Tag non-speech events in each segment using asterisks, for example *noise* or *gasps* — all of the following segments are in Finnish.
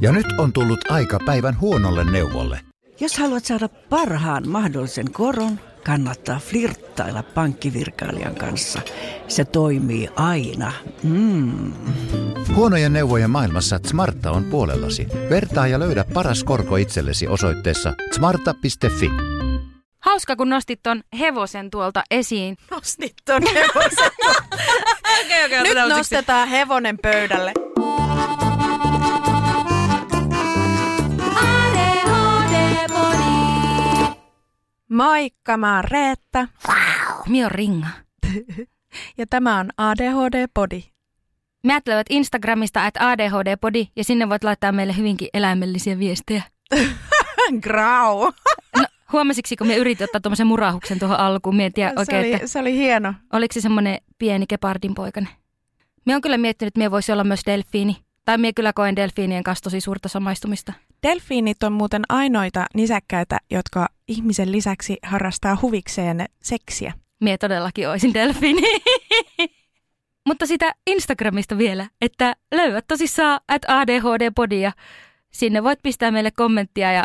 Ja nyt on tullut aika päivän huonolle neuvolle. Jos haluat saada parhaan mahdollisen koron, kannattaa flirttailla pankkivirkailijan kanssa. Se toimii aina. Mm. Huonojen neuvojen maailmassa Smarta on puolellasi. Vertaa ja löydä paras korko itsellesi osoitteessa smarta.fi. Hauska, kun nostit ton hevosen tuolta esiin. Nostit ton hevosen. okay, *laughs* okay, Nyt nostetaan hevonen pöydälle. Moikka, mä oon Reetta. Mio Ringa. *laughs* Ja tämä on ADHD Podi. Me ajattelevat Instagramista at ADHD-podi ja sinne voit laittaa meille hyvinkin eläimellisiä viestejä. *laughs* Grau. *laughs* No, huomasitko, kun me yritin ottaa tuommoisen murahuksen tuohon alkuun? Mietin se, oikein, oli, että se oli hieno. oliko se semmoinen pieni kepardin poikane. Me on kyllä miettinyt, että me voisi olla myös delfiini. Tai me kyllä koen delfiinien kanssa tosi suurta samaistumista. Delfiinit on muuten ainoita nisäkkäitä, jotka ihmisen lisäksi harrastaa huvikseen seksiä. Mie todellakin olisin delfiini. *laughs* Mutta sitä Instagramista vielä, että löydät tosissaan at ADHD-podia. Sinne voit pistää meille kommenttia ja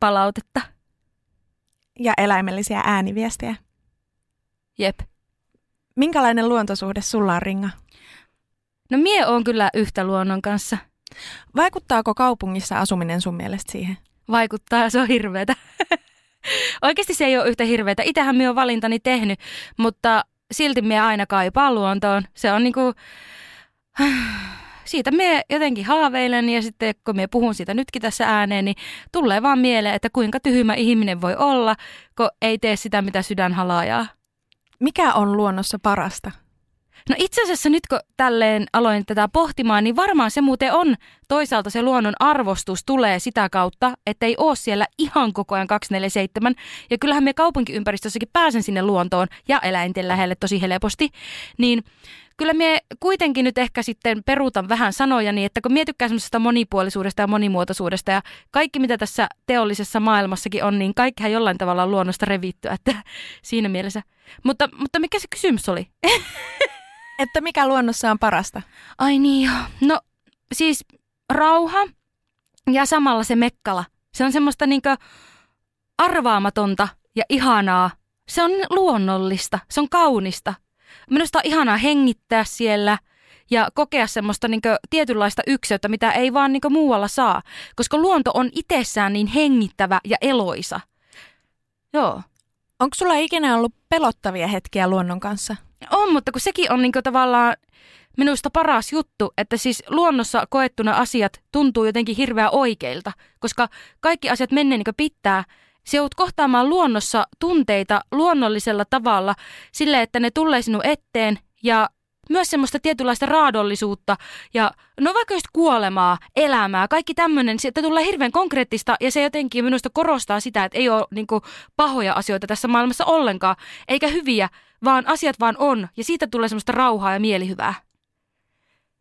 palautetta. Ja eläimellisiä ääniviestejä. Jep. Minkälainen luontosuhde sulla on, Ringa? No mie on kyllä yhtä luonnon kanssa. Vaikuttaako kaupungissa asuminen sun mielestä siihen? Vaikuttaa, se on hirveetä. *laughs* Oikeasti se ei ole yhtä hirveetä. Itähän minä olen valintani tehnyt, mutta silti minä aina kaipaan luontoon. Se on niinku... *sighs* Siitä me jotenkin haaveilen ja sitten kun me puhun siitä nytkin tässä ääneen, niin tulee vaan mieleen, että kuinka tyhmä ihminen voi olla, kun ei tee sitä, mitä sydän halajaa. Mikä on luonnossa parasta? No itse asiassa nyt kun tälleen aloin tätä pohtimaan, niin varmaan se muuten on toisaalta se luonnon arvostus tulee sitä kautta, että ei ole siellä ihan koko ajan 247. Ja kyllähän me kaupunkiympäristössäkin pääsen sinne luontoon ja eläinten lähelle tosi helposti. Niin kyllä me kuitenkin nyt ehkä sitten peruutan vähän sanoja, niin että kun mietykää semmoisesta monipuolisuudesta ja monimuotoisuudesta ja kaikki mitä tässä teollisessa maailmassakin on, niin kaikkihan jollain tavalla on luonnosta revittyä, että siinä mielessä. Mutta, mutta mikä se kysymys oli? *laughs* Että mikä luonnossa on parasta? Ai niin joo. No siis rauha ja samalla se mekkala. Se on semmoista niinkö arvaamatonta ja ihanaa. Se on luonnollista, se on kaunista. Minusta on ihanaa hengittää siellä ja kokea semmoista niinkö tietynlaista yksilöitä, mitä ei vaan niinkö muualla saa. Koska luonto on itsessään niin hengittävä ja eloisa. Joo. Onko sulla ikinä ollut pelottavia hetkiä luonnon kanssa? On, mutta kun sekin on niinku tavallaan minusta paras juttu, että siis luonnossa koettuna asiat tuntuu jotenkin hirveän oikeilta, koska kaikki asiat menee niin pitää. Se joudut kohtaamaan luonnossa tunteita luonnollisella tavalla sille, että ne tulee sinun eteen ja myös semmoista tietynlaista raadollisuutta ja no vaikka just kuolemaa, elämää, kaikki tämmöinen, että tulee hirveän konkreettista ja se jotenkin minusta korostaa sitä, että ei ole niin pahoja asioita tässä maailmassa ollenkaan, eikä hyviä, vaan asiat vaan on ja siitä tulee semmoista rauhaa ja mielihyvää.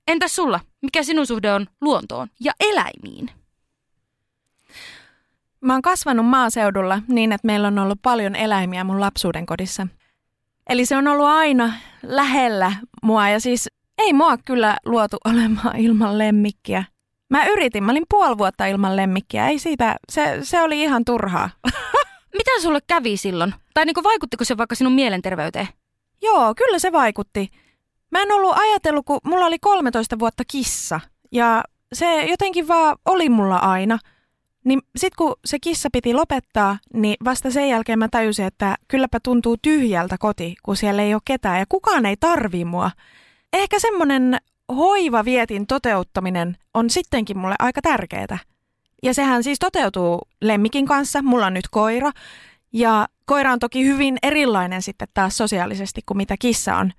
Entäs sulla? Mikä sinun suhde on luontoon ja eläimiin? Mä oon kasvanut maaseudulla niin, että meillä on ollut paljon eläimiä mun lapsuuden kodissa. Eli se on ollut aina lähellä mua ja siis ei mua kyllä luotu *laughs* olemaan ilman lemmikkiä. Mä yritin, mä olin puoli vuotta ilman lemmikkiä, ei siitä, se, se oli ihan turhaa. *laughs* Mitä sulle kävi silloin? Tai niin vaikuttiko se vaikka sinun mielenterveyteen? Joo, kyllä se vaikutti. Mä en ollut ajatellut, kun mulla oli 13 vuotta kissa ja se jotenkin vaan oli mulla aina. Niin sit kun se kissa piti lopettaa, niin vasta sen jälkeen mä tajusin, että kylläpä tuntuu tyhjältä koti, kun siellä ei ole ketään ja kukaan ei tarvi mua. Ehkä semmonen hoivavietin toteuttaminen on sittenkin mulle aika tärkeää. Ja sehän siis toteutuu lemmikin kanssa. Mulla on nyt koira. Ja koira on toki hyvin erilainen sitten taas sosiaalisesti kuin mitä kissa on.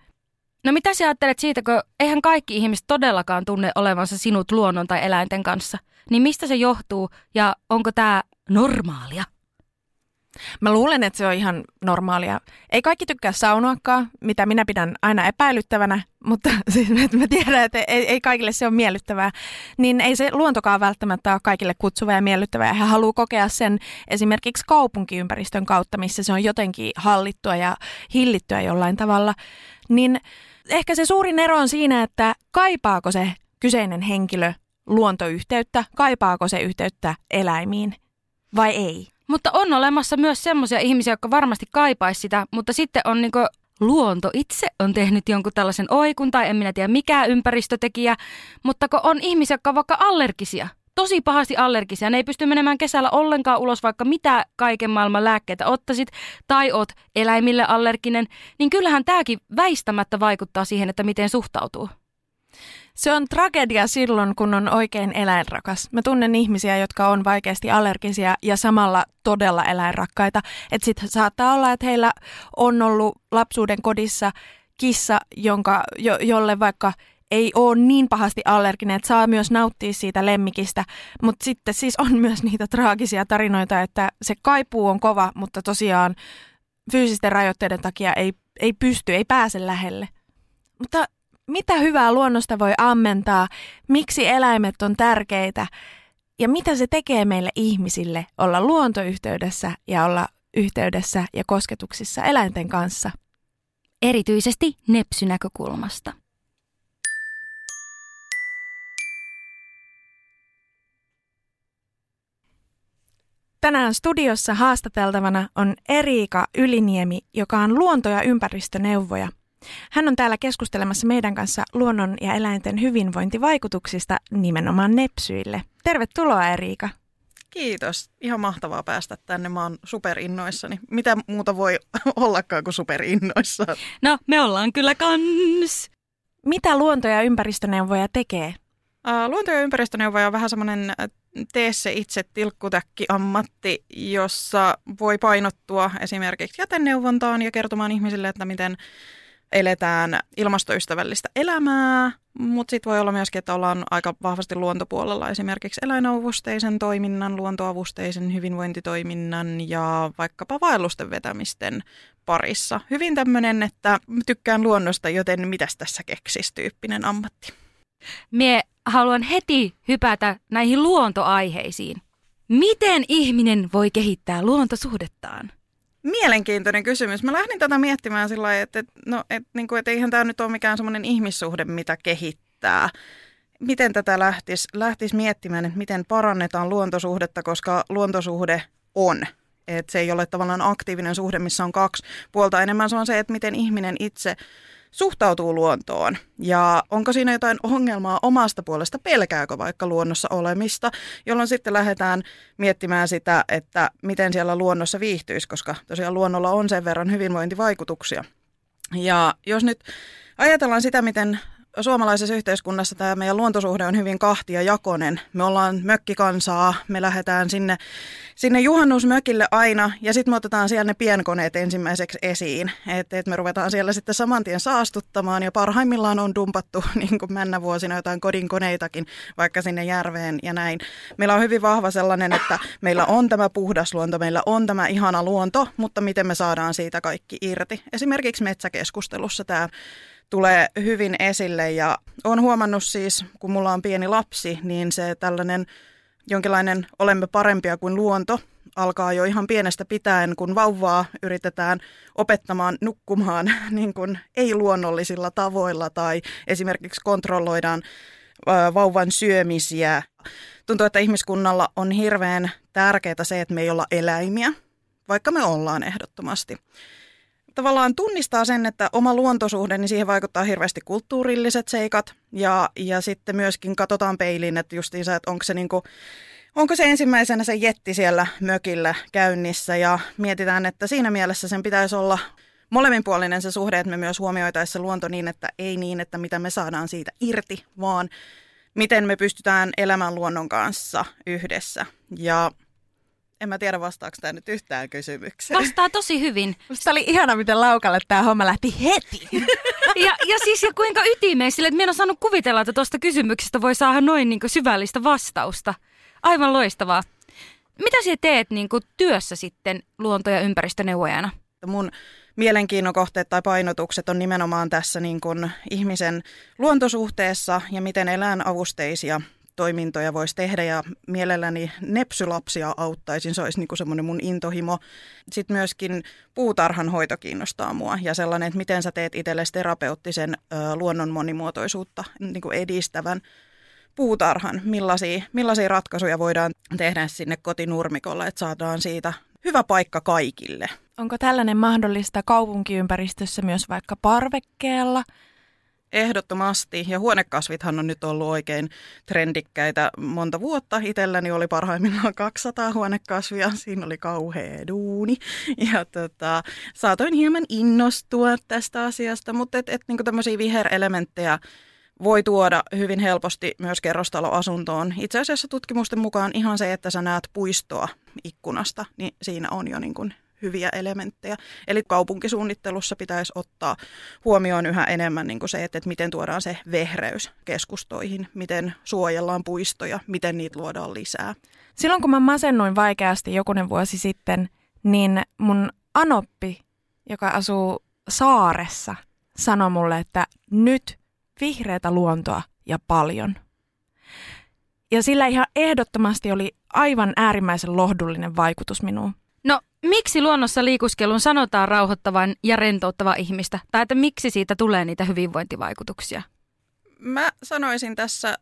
No mitä sä ajattelet siitä, kun eihän kaikki ihmiset todellakaan tunne olevansa sinut luonnon tai eläinten kanssa? Niin mistä se johtuu ja onko tämä normaalia? Mä luulen, että se on ihan normaalia. Ei kaikki tykkää saunoakaan, mitä minä pidän aina epäilyttävänä, mutta *laughs* siis mä tiedän, että ei, ei kaikille se ole miellyttävää. Niin ei se luontokaan välttämättä ole kaikille kutsuva ja miellyttävää. He haluaa kokea sen esimerkiksi kaupunkiympäristön kautta, missä se on jotenkin hallittua ja hillittyä jollain tavalla. Niin ehkä se suurin ero on siinä, että kaipaako se kyseinen henkilö luontoyhteyttä, kaipaako se yhteyttä eläimiin vai ei. Mutta on olemassa myös semmoisia ihmisiä, jotka varmasti kaipaisi sitä, mutta sitten on niinku luonto itse on tehnyt jonkun tällaisen oikun tai en minä tiedä mikä ympäristötekijä, mutta kun on ihmisiä, jotka on vaikka allergisia, tosi pahasti allergisia, ne ei pysty menemään kesällä ollenkaan ulos, vaikka mitä kaiken maailman lääkkeitä ottaisit, tai oot eläimille allerginen, niin kyllähän tämäkin väistämättä vaikuttaa siihen, että miten suhtautuu. Se on tragedia silloin, kun on oikein eläinrakas. Mä tunnen ihmisiä, jotka on vaikeasti allergisia ja samalla todella eläinrakkaita. Että sitten saattaa olla, että heillä on ollut lapsuuden kodissa kissa, jonka, jo, jolle vaikka ei ole niin pahasti allerginen, että saa myös nauttia siitä lemmikistä. Mutta sitten siis on myös niitä traagisia tarinoita, että se kaipuu on kova, mutta tosiaan fyysisten rajoitteiden takia ei, ei pysty, ei pääse lähelle. Mutta mitä hyvää luonnosta voi ammentaa, miksi eläimet on tärkeitä ja mitä se tekee meille ihmisille olla luontoyhteydessä ja olla yhteydessä ja kosketuksissa eläinten kanssa. Erityisesti nepsynäkökulmasta. Tänään studiossa haastateltavana on Eriika Yliniemi, joka on luonto- ja ympäristöneuvoja – hän on täällä keskustelemassa meidän kanssa luonnon ja eläinten hyvinvointivaikutuksista nimenomaan nepsyille. Tervetuloa Eriika. Kiitos. Ihan mahtavaa päästä tänne. Mä oon superinnoissani. Mitä muuta voi *laughs* ollakaan kuin superinnoissaan? No, me ollaan kyllä kans. Mitä luonto- ja ympäristöneuvoja tekee? Uh, luonto- ja ympäristöneuvoja on vähän semmoinen tee se itse tilkkutäkki ammatti, jossa voi painottua esimerkiksi jäteneuvontaan ja kertomaan ihmisille, että miten eletään ilmastoystävällistä elämää, mutta sitten voi olla myöskin, että ollaan aika vahvasti luontopuolella esimerkiksi eläinavusteisen toiminnan, luontoavusteisen hyvinvointitoiminnan ja vaikkapa vaellusten vetämisten parissa. Hyvin tämmöinen, että tykkään luonnosta, joten mitäs tässä keksis tyyppinen ammatti. Mie haluan heti hypätä näihin luontoaiheisiin. Miten ihminen voi kehittää luontosuhdettaan? Mielenkiintoinen kysymys. Mä lähdin tätä miettimään sillä lailla, että, no, että, niin kuin, että eihän tämä nyt ole mikään semmoinen ihmissuhde, mitä kehittää. Miten tätä lähtisi, lähtisi miettimään, että miten parannetaan luontosuhdetta, koska luontosuhde on. Että se ei ole tavallaan aktiivinen suhde, missä on kaksi puolta. Enemmän se on se, että miten ihminen itse suhtautuu luontoon? Ja onko siinä jotain ongelmaa omasta puolesta, pelkääkö vaikka luonnossa olemista, jolloin sitten lähdetään miettimään sitä, että miten siellä luonnossa viihtyisi, koska tosiaan luonnolla on sen verran hyvinvointivaikutuksia. Ja jos nyt ajatellaan sitä, miten suomalaisessa yhteiskunnassa tämä meidän luontosuhde on hyvin kahtia jakonen. Me ollaan mökkikansaa, me lähdetään sinne, sinne juhannusmökille aina ja sitten me otetaan siellä ne pienkoneet ensimmäiseksi esiin. Että et me ruvetaan siellä sitten saman tien saastuttamaan ja parhaimmillaan on dumpattu *laughs* niin kuin männä vuosina jotain kodinkoneitakin vaikka sinne järveen ja näin. Meillä on hyvin vahva sellainen, että meillä on tämä puhdas luonto, meillä on tämä ihana luonto, mutta miten me saadaan siitä kaikki irti. Esimerkiksi metsäkeskustelussa tämä tulee hyvin esille ja olen huomannut siis, kun mulla on pieni lapsi, niin se tällainen jonkinlainen olemme parempia kuin luonto alkaa jo ihan pienestä pitäen, kun vauvaa yritetään opettamaan nukkumaan *laughs* niin kuin ei-luonnollisilla tavoilla tai esimerkiksi kontrolloidaan vauvan syömisiä. Tuntuu, että ihmiskunnalla on hirveän tärkeää se, että me ei olla eläimiä, vaikka me ollaan ehdottomasti tavallaan tunnistaa sen, että oma luontosuhde, niin siihen vaikuttaa hirveästi kulttuurilliset seikat. Ja, ja sitten myöskin katsotaan peiliin, että justiinsa, että onko se niin kuin, onko se ensimmäisenä se jetti siellä mökillä käynnissä ja mietitään, että siinä mielessä sen pitäisi olla molemminpuolinen se suhde, että me myös huomioitaisiin se luonto niin, että ei niin, että mitä me saadaan siitä irti, vaan miten me pystytään elämään luonnon kanssa yhdessä. Ja en mä tiedä, vastaako tämä nyt yhtään kysymykseen. Vastaa tosi hyvin. Musta oli ihana, miten laukalle tämä homma lähti heti. *laughs* ja, ja siis ja kuinka ytimeen sille, että minä en saanut kuvitella, että tuosta kysymyksestä voi saada noin niin syvällistä vastausta. Aivan loistavaa. Mitä sinä teet niin työssä sitten luonto- ja ympäristöneuvojana? Mun mielenkiinnon kohteet tai painotukset on nimenomaan tässä niin kuin ihmisen luontosuhteessa ja miten eläinavusteisia toimintoja voisi tehdä ja mielelläni nepsylapsia auttaisin, se olisi niin semmoinen mun intohimo. Sitten myöskin puutarhan hoito kiinnostaa mua ja sellainen, että miten sä teet itsellesi terapeuttisen ö, luonnon monimuotoisuutta niin kuin edistävän puutarhan, millaisia, millaisia ratkaisuja voidaan tehdä sinne kotinurmikolle, että saadaan siitä hyvä paikka kaikille. Onko tällainen mahdollista kaupunkiympäristössä myös vaikka parvekkeella? Ehdottomasti, ja huonekasvithan on nyt ollut oikein trendikkäitä monta vuotta. Itselläni oli parhaimmillaan 200 huonekasvia, siinä oli kauhea duuni. Ja tota, saatoin hieman innostua tästä asiasta, mutta et, et, niin tämmöisiä viherelementtejä voi tuoda hyvin helposti myös kerrostaloasuntoon. Itse asiassa tutkimusten mukaan ihan se, että sä näet puistoa ikkunasta, niin siinä on jo niin kuin hyviä elementtejä. Eli kaupunkisuunnittelussa pitäisi ottaa huomioon yhä enemmän niin kuin se, että, että miten tuodaan se vehreys keskustoihin, miten suojellaan puistoja, miten niitä luodaan lisää. Silloin kun mä masennuin vaikeasti jokunen vuosi sitten, niin mun anoppi, joka asuu saaressa, sanoi mulle, että nyt vihreätä luontoa ja paljon. Ja sillä ihan ehdottomasti oli aivan äärimmäisen lohdullinen vaikutus minuun. Miksi luonnossa liikuskelun sanotaan rauhoittavan ja rentouttava ihmistä? Tai että miksi siitä tulee niitä hyvinvointivaikutuksia? Mä sanoisin tässä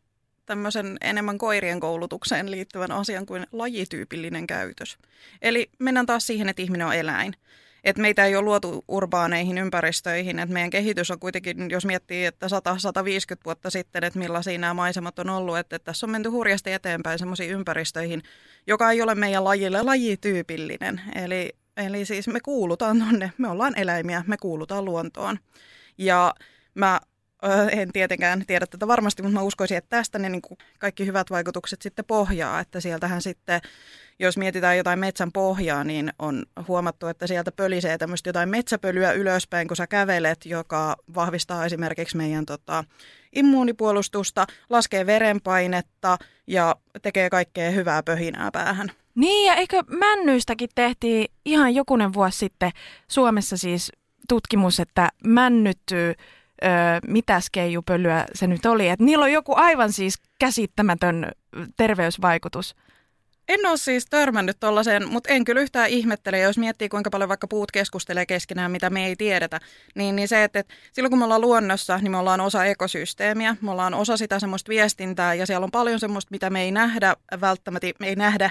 tämmöisen enemmän koirien koulutukseen liittyvän asian kuin lajityypillinen käytös. Eli mennään taas siihen, että ihminen on eläin että meitä ei ole luotu urbaaneihin ympäristöihin, että meidän kehitys on kuitenkin, jos miettii, että 100-150 vuotta sitten, että millaisia nämä maisemat on ollut, että, että tässä on menty hurjasti eteenpäin semmoisiin ympäristöihin, joka ei ole meidän lajille lajityypillinen. Eli, eli siis me kuulutaan tonne, me ollaan eläimiä, me kuulutaan luontoon. Ja mä en tietenkään tiedä tätä varmasti, mutta mä uskoisin, että tästä ne niin kaikki hyvät vaikutukset sitten pohjaa, että sieltähän sitten jos mietitään jotain metsän pohjaa, niin on huomattu, että sieltä pölisee tämmöistä jotain metsäpölyä ylöspäin, kun sä kävelet, joka vahvistaa esimerkiksi meidän tota, immuunipuolustusta, laskee verenpainetta ja tekee kaikkea hyvää pöhinää päähän. Niin, ja eikö männyistäkin tehtiin ihan jokunen vuosi sitten Suomessa siis tutkimus, että männyttyy öö, mitäs keijupölyä se nyt oli. Että niillä on joku aivan siis käsittämätön terveysvaikutus. En ole siis törmännyt tuollaiseen, mutta en kyllä yhtään ihmettele, jos miettii kuinka paljon vaikka puut keskustelee keskenään, mitä me ei tiedetä, niin, niin se, että, että silloin kun me ollaan luonnossa, niin me ollaan osa ekosysteemiä, me ollaan osa sitä semmoista viestintää ja siellä on paljon semmoista, mitä me ei nähdä välttämättä, me ei nähdä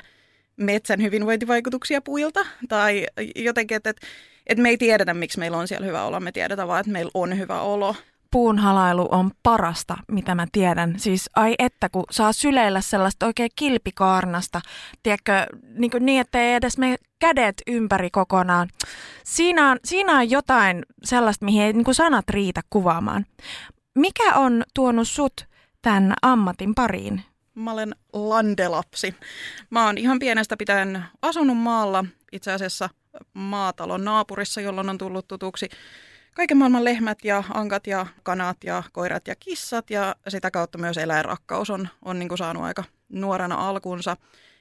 metsän hyvinvointivaikutuksia puilta tai jotenkin, että, että, että me ei tiedetä, miksi meillä on siellä hyvä olo, me tiedetään vaan, että meillä on hyvä olo puunhalailu on parasta, mitä mä tiedän. Siis ai että, kun saa syleillä sellaista oikein kilpikaarnasta, tiedätkö, niin, kuin niin että ei edes me kädet ympäri kokonaan. Siinä on, siinä on jotain sellaista, mihin ei niin kuin sanat riitä kuvaamaan. Mikä on tuonut sut tämän ammatin pariin? Mä olen landelapsi. Mä oon ihan pienestä pitäen asunut maalla, itse asiassa maatalon naapurissa, jolloin on tullut tutuksi kaiken maailman lehmät ja ankat ja kanat ja koirat ja kissat ja sitä kautta myös eläinrakkaus on, on niin kuin saanut aika nuorena alkunsa.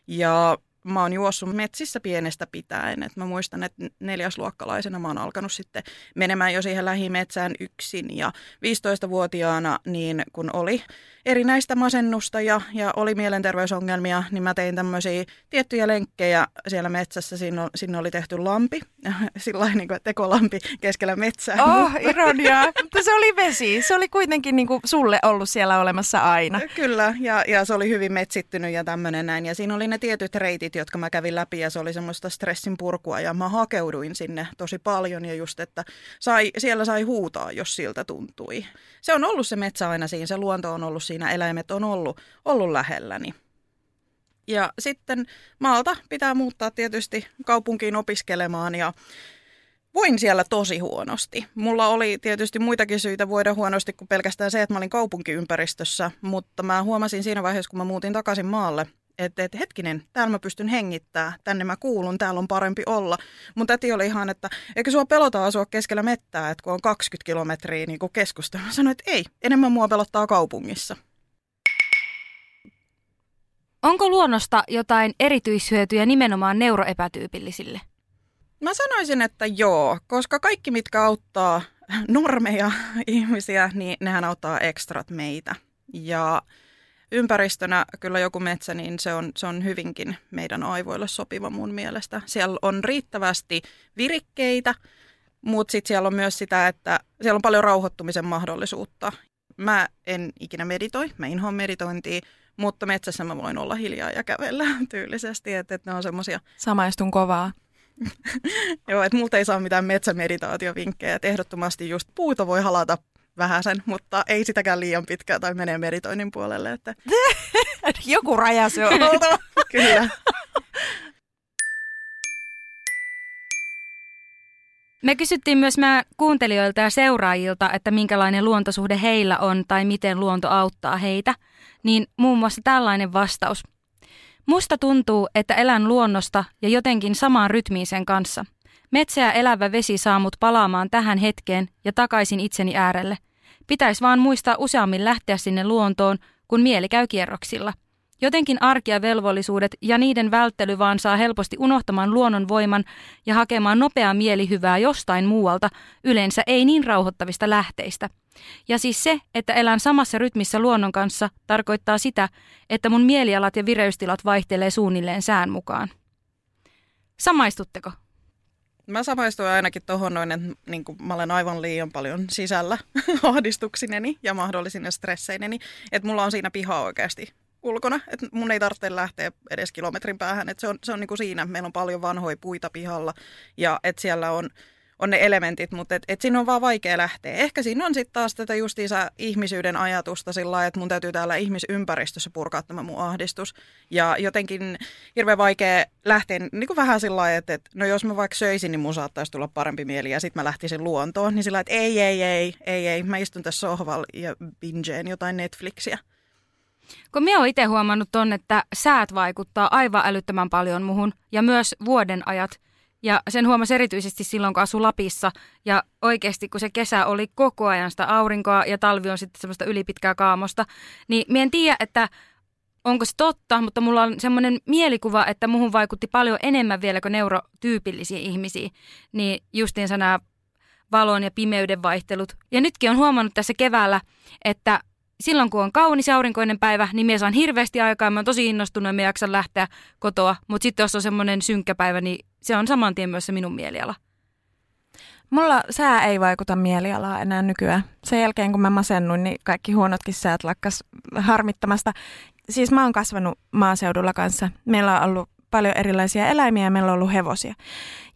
Ja mä oon juossut metsissä pienestä pitäen. Et mä muistan, että neljäsluokkalaisena mä oon alkanut sitten menemään jo siihen lähimetsään yksin. Ja 15-vuotiaana, niin kun oli erinäistä masennusta ja, ja oli mielenterveysongelmia, niin mä tein tämmöisiä tiettyjä lenkkejä siellä metsässä. Sinne, sinne oli tehty lampi, *laughs* sillä niin kuin tekolampi keskellä metsää. Oh, ironiaa. Mutta se oli vesi. Se oli kuitenkin niin kuin sulle ollut siellä olemassa aina. Kyllä, ja, ja se oli hyvin metsittynyt ja tämmöinen näin. Ja siinä oli ne tietyt reitit, jotka mä kävin läpi ja se oli semmoista stressin purkua. Ja mä hakeuduin sinne tosi paljon ja just, että sai, siellä sai huutaa, jos siltä tuntui. Se on ollut se metsä aina siinä, se luonto on ollut siinä eläimet on ollut, ollut lähelläni. Ja sitten maalta pitää muuttaa tietysti kaupunkiin opiskelemaan ja voin siellä tosi huonosti. Mulla oli tietysti muitakin syitä voida huonosti kuin pelkästään se, että mä olin kaupunkiympäristössä, mutta mä huomasin siinä vaiheessa, kun mä muutin takaisin maalle, että, että hetkinen, täällä mä pystyn hengittää, tänne mä kuulun, täällä on parempi olla. Mun täti oli ihan, että eikö sua pelota asua keskellä mettää, että kun on 20 kilometriä niin keskusta. Mä sanoin, että ei, enemmän mua pelottaa kaupungissa. Onko luonnosta jotain erityishyötyjä nimenomaan neuroepätyypillisille? Mä sanoisin, että joo, koska kaikki, mitkä auttaa normeja *laughs* ihmisiä, niin nehän auttaa ekstrat meitä. Ja ympäristönä kyllä joku metsä, niin se on, se on hyvinkin meidän aivoille sopiva mun mielestä. Siellä on riittävästi virikkeitä, mutta sitten siellä on myös sitä, että siellä on paljon rauhoittumisen mahdollisuutta. Mä en ikinä meditoi, mä inhoan meditointia, mutta metsässä mä voin olla hiljaa ja kävellä *laughs* tyylisesti, että, että ne on semmoisia... Samaistun kovaa. *laughs* Joo, että multa ei saa mitään metsämeditaatiovinkkejä, että ehdottomasti just puuta voi halata vähäsen, mutta ei sitäkään liian pitkää tai menee meditoinnin puolelle. Että... *laughs* Joku raja se on oltava. Kyllä. Me kysyttiin myös meidän kuuntelijoilta ja seuraajilta, että minkälainen luontosuhde heillä on tai miten luonto auttaa heitä, niin muun muassa tällainen vastaus. Musta tuntuu, että elän luonnosta ja jotenkin samaan rytmiin sen kanssa. Metsä elävä vesi saa mut palaamaan tähän hetkeen ja takaisin itseni äärelle. Pitäisi vaan muistaa useammin lähteä sinne luontoon, kun mieli käy kierroksilla – Jotenkin arki ja velvollisuudet ja niiden välttely vaan saa helposti unohtamaan luonnon voiman ja hakemaan nopeaa mielihyvää jostain muualta, yleensä ei niin rauhoittavista lähteistä. Ja siis se, että elän samassa rytmissä luonnon kanssa, tarkoittaa sitä, että mun mielialat ja vireystilat vaihtelee suunnilleen sään mukaan. Samaistutteko? Mä samaistuin ainakin tuohon noin, että niin mä olen aivan liian paljon sisällä *laughs* ahdistuksineni ja mahdollisine stresseineni, että mulla on siinä piha oikeasti ulkona, että mun ei tarvitse lähteä edes kilometrin päähän, että se on, se on niin kuin siinä, meillä on paljon vanhoja puita pihalla ja että siellä on, on ne elementit, mutta et, et siinä on vaan vaikea lähteä. Ehkä siinä on sitten taas tätä justiinsa ihmisyyden ajatusta sillä lailla, että mun täytyy täällä ihmisympäristössä purkaa tämä mun ahdistus. Ja jotenkin hirveän vaikea lähteä niin kuin vähän sillä lailla, että, että no jos mä vaikka söisin, niin mun saattaisi tulla parempi mieli ja sitten mä lähtisin luontoon. Niin sillä lailla, että ei, ei, ei, ei, ei, mä istun tässä sohvalla ja bingeen jotain Netflixiä. Kun minä olen itse huomannut ton, että säät vaikuttaa aivan älyttömän paljon muhun ja myös vuoden ajat. Ja sen huomasi erityisesti silloin, kun asui Lapissa. Ja oikeasti, kun se kesä oli koko ajan sitä aurinkoa ja talvi on sitten semmoista ylipitkää kaamosta, niin minä en tiedä, että onko se totta, mutta mulla on semmoinen mielikuva, että muhun vaikutti paljon enemmän vielä kuin neurotyypillisiä ihmisiä. Niin justiinsa nämä valon ja pimeyden vaihtelut. Ja nytkin on huomannut tässä keväällä, että silloin kun on kaunis aurinkoinen päivä, niin mies saan hirveästi aikaa. Mä oon tosi innostunut ja mä jaksan lähteä kotoa. Mutta sitten jos on semmoinen synkkä päivä, niin se on saman tien myös se minun mieliala. Mulla sää ei vaikuta mielialaa enää nykyään. Sen jälkeen kun mä masennuin, niin kaikki huonotkin säät lakkas harmittamasta. Siis mä oon kasvanut maaseudulla kanssa. Meillä on ollut paljon erilaisia eläimiä ja meillä on ollut hevosia.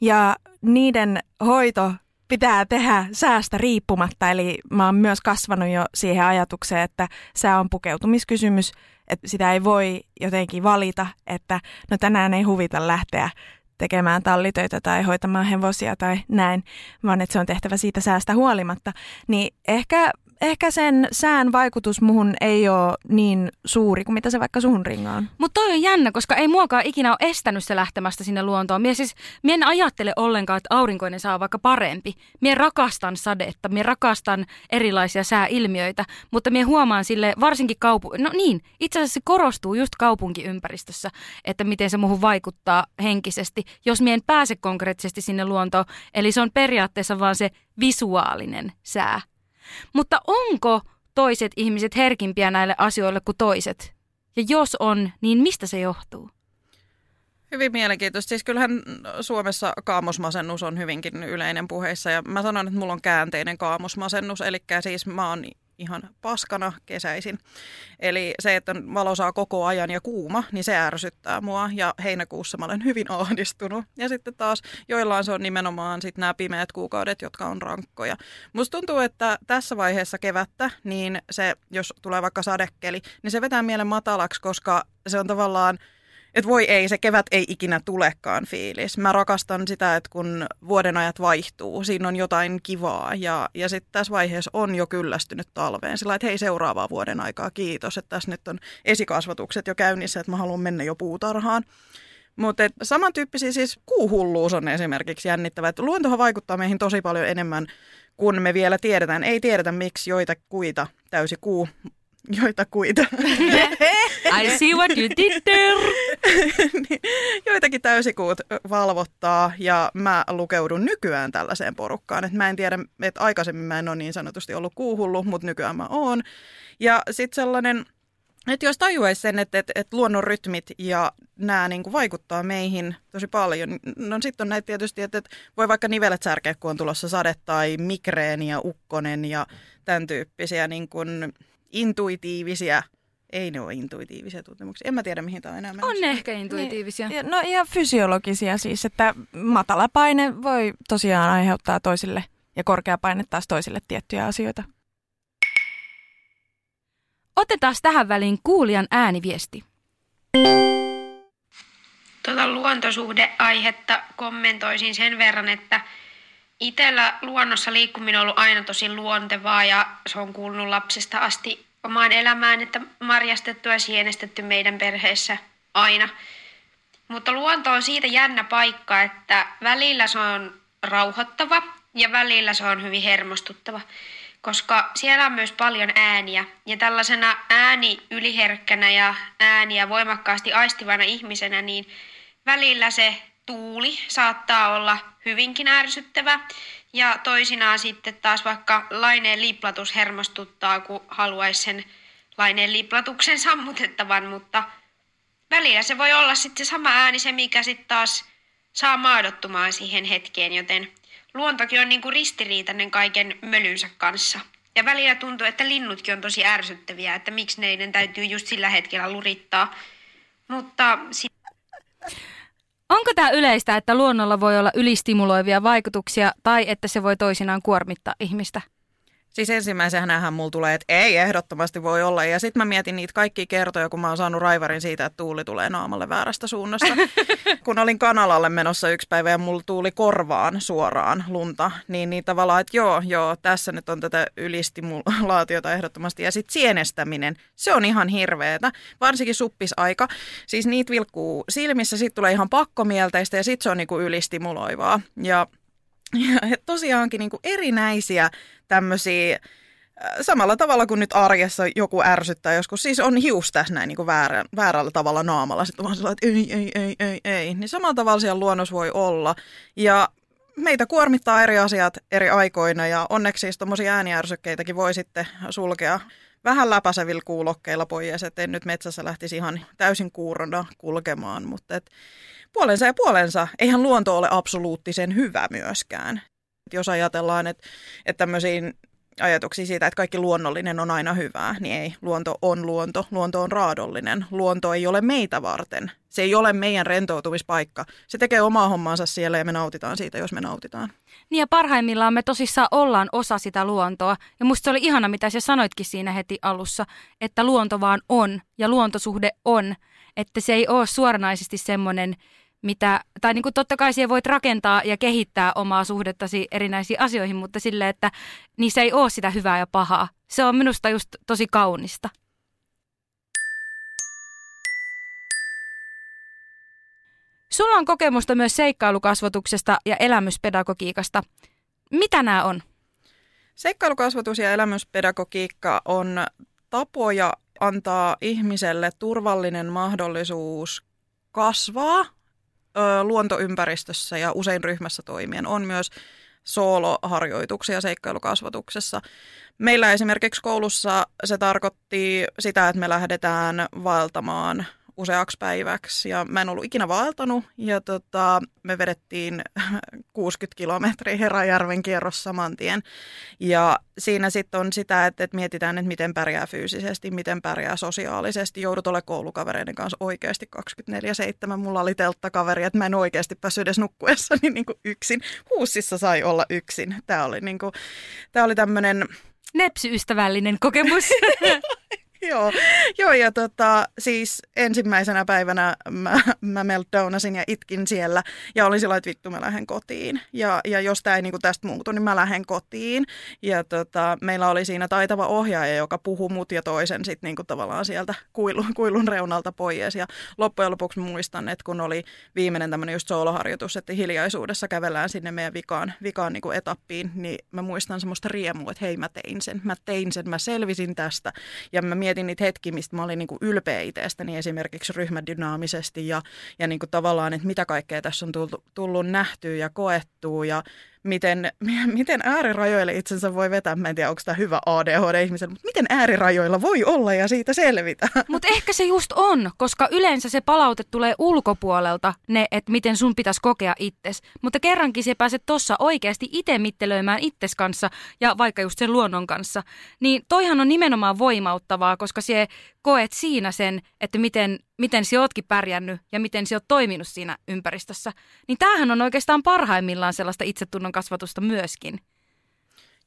Ja niiden hoito pitää tehdä säästä riippumatta. Eli mä oon myös kasvanut jo siihen ajatukseen, että sää on pukeutumiskysymys, että sitä ei voi jotenkin valita, että no tänään ei huvita lähteä tekemään tallitöitä tai hoitamaan hevosia tai näin, vaan että se on tehtävä siitä säästä huolimatta. Niin ehkä ehkä sen sään vaikutus muhun ei ole niin suuri kuin mitä se vaikka suhun ringaan. Mutta toi on jännä, koska ei muakaan ikinä ole estänyt se lähtemästä sinne luontoon. Mie siis, mie en ajattele ollenkaan, että aurinkoinen saa vaikka parempi. Mie rakastan sadetta, mie rakastan erilaisia sääilmiöitä, mutta mie huomaan sille varsinkin kaupu... No niin, itse asiassa se korostuu just kaupunkiympäristössä, että miten se muuhun vaikuttaa henkisesti, jos mie en pääse konkreettisesti sinne luontoon. Eli se on periaatteessa vaan se visuaalinen sää. Mutta onko toiset ihmiset herkimpiä näille asioille kuin toiset? Ja jos on, niin mistä se johtuu? Hyvin mielenkiintoista. Siis kyllähän Suomessa kaamosmasennus on hyvinkin yleinen puheissa ja mä sanon, että mulla on käänteinen kaamosmasennus, eli siis mä oon ihan paskana kesäisin. Eli se, että valo saa koko ajan ja kuuma, niin se ärsyttää mua ja heinäkuussa mä olen hyvin ahdistunut. Ja sitten taas joillain se on nimenomaan sitten nämä pimeät kuukaudet, jotka on rankkoja. Musta tuntuu, että tässä vaiheessa kevättä, niin se, jos tulee vaikka sadekeli, niin se vetää mielen matalaksi, koska se on tavallaan – että voi ei, se kevät ei ikinä tulekaan fiilis. Mä rakastan sitä, että kun vuoden ajat vaihtuu, siinä on jotain kivaa. Ja, ja sitten tässä vaiheessa on jo kyllästynyt talveen. Sillä että hei seuraavaa vuoden aikaa, kiitos. Että tässä nyt on esikasvatukset jo käynnissä, että mä haluan mennä jo puutarhaan. Mutta samantyyppisiä siis kuuhulluus on esimerkiksi jännittävä. Että luontohan vaikuttaa meihin tosi paljon enemmän kun me vielä tiedetään. Ei tiedetä, miksi joita kuita täysi kuu joita kuita. *laughs* I see what you did there. *laughs* niin, joitakin täysikuut valvottaa ja mä lukeudun nykyään tällaiseen porukkaan. Et mä en tiedä, että aikaisemmin mä en ole niin sanotusti ollut kuuhullu, mutta nykyään mä oon. Ja sitten sellainen, että jos tajuaisi sen, että, että, että luonnon rytmit ja nämä niin kuin vaikuttaa meihin tosi paljon. No sitten on näitä tietysti, että, että voi vaikka nivelet särkeä, kun on tulossa sade tai migreeni ja ukkonen ja tämän tyyppisiä niin kuin intuitiivisia ei ne ole intuitiivisia tuntemuksia. En mä tiedä, mihin tämä on enää menossa. On ne ehkä intuitiivisia. Niin, no ja fysiologisia siis, että matala paine voi tosiaan aiheuttaa toisille ja korkea paine taas toisille tiettyjä asioita. Otetaan tähän väliin kuulijan ääniviesti. Tuota luontosuhdeaihetta kommentoisin sen verran, että itsellä luonnossa liikkuminen on ollut aina tosi luontevaa ja se on kuulunut lapsesta asti omaan elämään, että marjastettu ja sienestetty meidän perheessä aina. Mutta luonto on siitä jännä paikka, että välillä se on rauhoittava ja välillä se on hyvin hermostuttava, koska siellä on myös paljon ääniä. Ja tällaisena ääni yliherkkänä ja ääniä voimakkaasti aistivana ihmisenä, niin välillä se tuuli saattaa olla hyvinkin ärsyttävä ja toisinaan sitten taas vaikka laineen liplatus hermostuttaa, kun haluaisi sen laineen liplatuksen sammutettavan, mutta välillä se voi olla sitten se sama ääni se, mikä sitten taas saa maadottumaan siihen hetkeen, joten luontokin on niinku ristiriitainen kaiken mölynsä kanssa. Ja välillä tuntuu, että linnutkin on tosi ärsyttäviä, että miksi neiden täytyy just sillä hetkellä lurittaa. Mutta sit... Onko tämä yleistä, että luonnolla voi olla ylistimuloivia vaikutuksia tai että se voi toisinaan kuormittaa ihmistä? Siis ensimmäisenä mulla tulee, että ei ehdottomasti voi olla. Ja sitten mä mietin niitä kaikki kertoja, kun mä oon saanut raivarin siitä, että tuuli tulee naamalle väärästä suunnasta. *laughs* kun olin kanalalle menossa yksi päivä ja mulla tuuli korvaan suoraan lunta, niin, niin tavallaan, että joo, joo, tässä nyt on tätä ylistimulaatiota ehdottomasti. Ja sitten sienestäminen, se on ihan hirveetä, varsinkin suppisaika. Siis niitä vilkkuu silmissä, sitten tulee ihan pakkomielteistä ja sitten se on niinku ylistimuloivaa. Ja ja tosiaankin niin kuin erinäisiä tämmöisiä samalla tavalla kuin nyt arjessa joku ärsyttää joskus, siis on hius tässä näin niin kuin väärä, väärällä tavalla naamalla, sitten vaan sellainen, että ei, ei, ei, ei, ei, niin samalla tavalla siellä luonnos voi olla. Ja meitä kuormittaa eri asiat eri aikoina ja onneksi siis tuommoisia ääniärsykkeitäkin voi sitten sulkea vähän läpäisevillä kuulokkeilla pois, että en nyt metsässä lähtisi ihan täysin kuurona kulkemaan, mutta et puolensa ja puolensa. Eihän luonto ole absoluuttisen hyvä myöskään. Jos ajatellaan, että, että tämmöisiin ajatuksia siitä, että kaikki luonnollinen on aina hyvää, niin ei. Luonto on luonto. Luonto on raadollinen. Luonto ei ole meitä varten. Se ei ole meidän rentoutumispaikka. Se tekee omaa hommaansa siellä ja me nautitaan siitä, jos me nautitaan. Niin ja parhaimmillaan me tosissaan ollaan osa sitä luontoa. Ja musta se oli ihana, mitä sä sanoitkin siinä heti alussa, että luonto vaan on ja luontosuhde on. Että se ei ole suoranaisesti semmoinen mitä, tai niin kuin totta kai siihen voit rakentaa ja kehittää omaa suhdettasi erinäisiin asioihin, mutta sille, että niissä ei ole sitä hyvää ja pahaa. Se on minusta just tosi kaunista. Sulla on kokemusta myös seikkailukasvatuksesta ja elämyspedagogiikasta. Mitä nämä on? Seikkailukasvatus ja elämyspedagogiikka on tapoja antaa ihmiselle turvallinen mahdollisuus kasvaa luontoympäristössä ja usein ryhmässä toimien on myös sooloharjoituksia seikkailukasvatuksessa. Meillä esimerkiksi koulussa se tarkoitti sitä, että me lähdetään vaeltamaan useaksi päiväksi ja mä en ollut ikinä vaeltanut ja tota, me vedettiin *laughs* 60 kilometriä Herajärven kierros saman tien. Ja siinä sitten on sitä, että, että mietitään, että miten pärjää fyysisesti, miten pärjää sosiaalisesti. Joudut ole koulukavereiden kanssa oikeasti 24-7. Mulla oli telttakaveri, että mä en oikeasti päässyt edes nukkuessani *laughs* niin kuin yksin. Huussissa sai olla yksin. Tämä oli, niin kuin, tämä oli tämmöinen... Nepsy-ystävällinen kokemus. *laughs* *laughs* joo, joo, ja tota, siis ensimmäisenä päivänä mä, mä meltdownasin ja itkin siellä ja olin sillä että vittu mä lähden kotiin. Ja, ja jos tämä ei niinku tästä muutu, niin mä lähden kotiin. Ja tota, meillä oli siinä taitava ohjaaja, joka puhui mut ja toisen sitten niinku tavallaan sieltä kuilun, kuilun reunalta pois. Ja loppujen lopuksi muistan, että kun oli viimeinen tämmöinen just sooloharjoitus, että hiljaisuudessa kävellään sinne meidän vikaan, vikaan niinku etappiin, niin mä muistan semmoista riemua, että hei mä tein sen, mä tein sen, mä selvisin tästä. Ja mä mietin, mietin niitä hetkiä, mistä mä olin niin kuin ylpeä itsestäni esimerkiksi ryhmädynaamisesti ja, ja niin kuin tavallaan, että mitä kaikkea tässä on tullut, tullut nähtyä ja koettua ja miten, *laughs* miten äärirajoille itsensä voi vetää. Mä en tiedä, onko tämä hyvä ADHD-ihmiselle, mutta miten äärirajoilla voi olla ja siitä selvitä. *laughs* Mutta ehkä se just on, koska yleensä se palaute tulee ulkopuolelta, ne, että miten sun pitäisi kokea itses. Mutta kerrankin se pääset tossa oikeasti itse mittelöimään itses kanssa ja vaikka just sen luonnon kanssa. Niin toihan on nimenomaan voimauttavaa, koska se koet siinä sen, että miten, miten sä ootkin pärjännyt ja miten sä oot toiminut siinä ympäristössä. Niin tämähän on oikeastaan parhaimmillaan sellaista itsetunnon kasvatusta myöskin.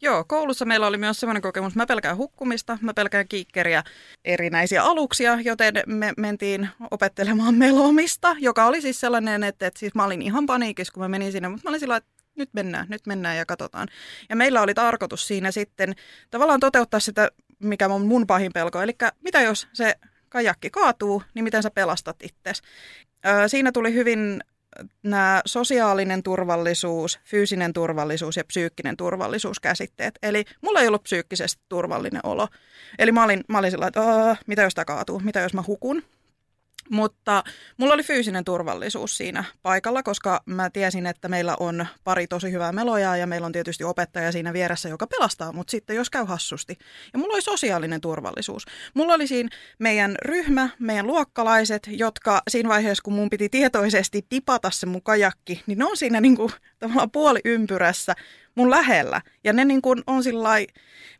Joo, koulussa meillä oli myös sellainen kokemus, mä pelkään hukkumista, mä pelkään kiikkeriä erinäisiä aluksia, joten me mentiin opettelemaan melomista, joka oli siis sellainen, että, että siis mä olin ihan paniikissa, kun mä menin sinne, mutta mä olin sillä että nyt mennään, nyt mennään ja katsotaan. Ja meillä oli tarkoitus siinä sitten tavallaan toteuttaa sitä, mikä on mun pahin pelko, eli mitä jos se kajakki kaatuu, niin miten sä pelastat itsesi. Siinä tuli hyvin nämä sosiaalinen turvallisuus, fyysinen turvallisuus ja psyykkinen turvallisuus käsitteet. Eli mulla ei ollut psyykkisesti turvallinen olo. Eli mä olin, mä olin sillä, että mitä jos tämä kaatuu, mitä jos mä hukun. Mutta mulla oli fyysinen turvallisuus siinä paikalla, koska mä tiesin, että meillä on pari tosi hyvää melojaa ja meillä on tietysti opettaja siinä vieressä, joka pelastaa mut sitten, jos käy hassusti. Ja mulla oli sosiaalinen turvallisuus. Mulla oli siinä meidän ryhmä, meidän luokkalaiset, jotka siinä vaiheessa, kun mun piti tietoisesti tipata se mun kajakki, niin ne on siinä niinku tavallaan puoli ympyrässä mun lähellä. Ja ne niin kuin on sillä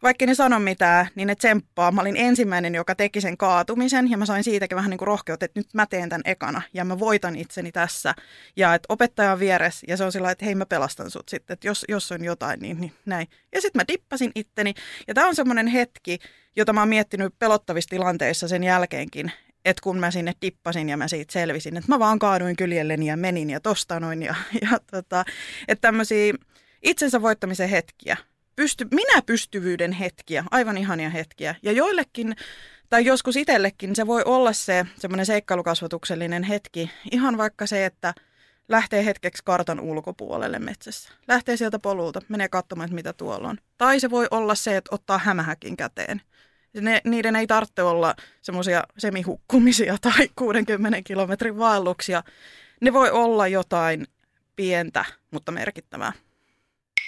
vaikka ne sano mitään, niin ne tsemppaa. Mä olin ensimmäinen, joka teki sen kaatumisen ja mä sain siitäkin vähän niin kuin rohkeutta, että nyt mä teen tämän ekana ja mä voitan itseni tässä. Ja että opettaja on vieressä ja se on sillä että hei mä pelastan sut sitten, että jos, jos on jotain, niin, niin näin. Ja sitten mä dippasin itteni ja tämä on semmoinen hetki, jota mä oon miettinyt pelottavissa tilanteissa sen jälkeenkin, että kun mä sinne tippasin ja mä siitä selvisin, että mä vaan kaaduin kyljelleni ja menin ja tosta noin ja, *laughs* ja tota, että tämmöisiä itsensä voittamisen hetkiä, pysty, minä pystyvyyden hetkiä, aivan ihania hetkiä. Ja joillekin, tai joskus itsellekin, se voi olla se semmoinen seikkailukasvatuksellinen hetki, ihan vaikka se, että lähtee hetkeksi kartan ulkopuolelle metsässä. Lähtee sieltä polulta, menee katsomaan, että mitä tuolla on. Tai se voi olla se, että ottaa hämähäkin käteen. Ne, niiden ei tarvitse olla semmoisia semihukkumisia *laughs* tai 60 kilometrin vaelluksia. Ne voi olla jotain pientä, mutta merkittävää.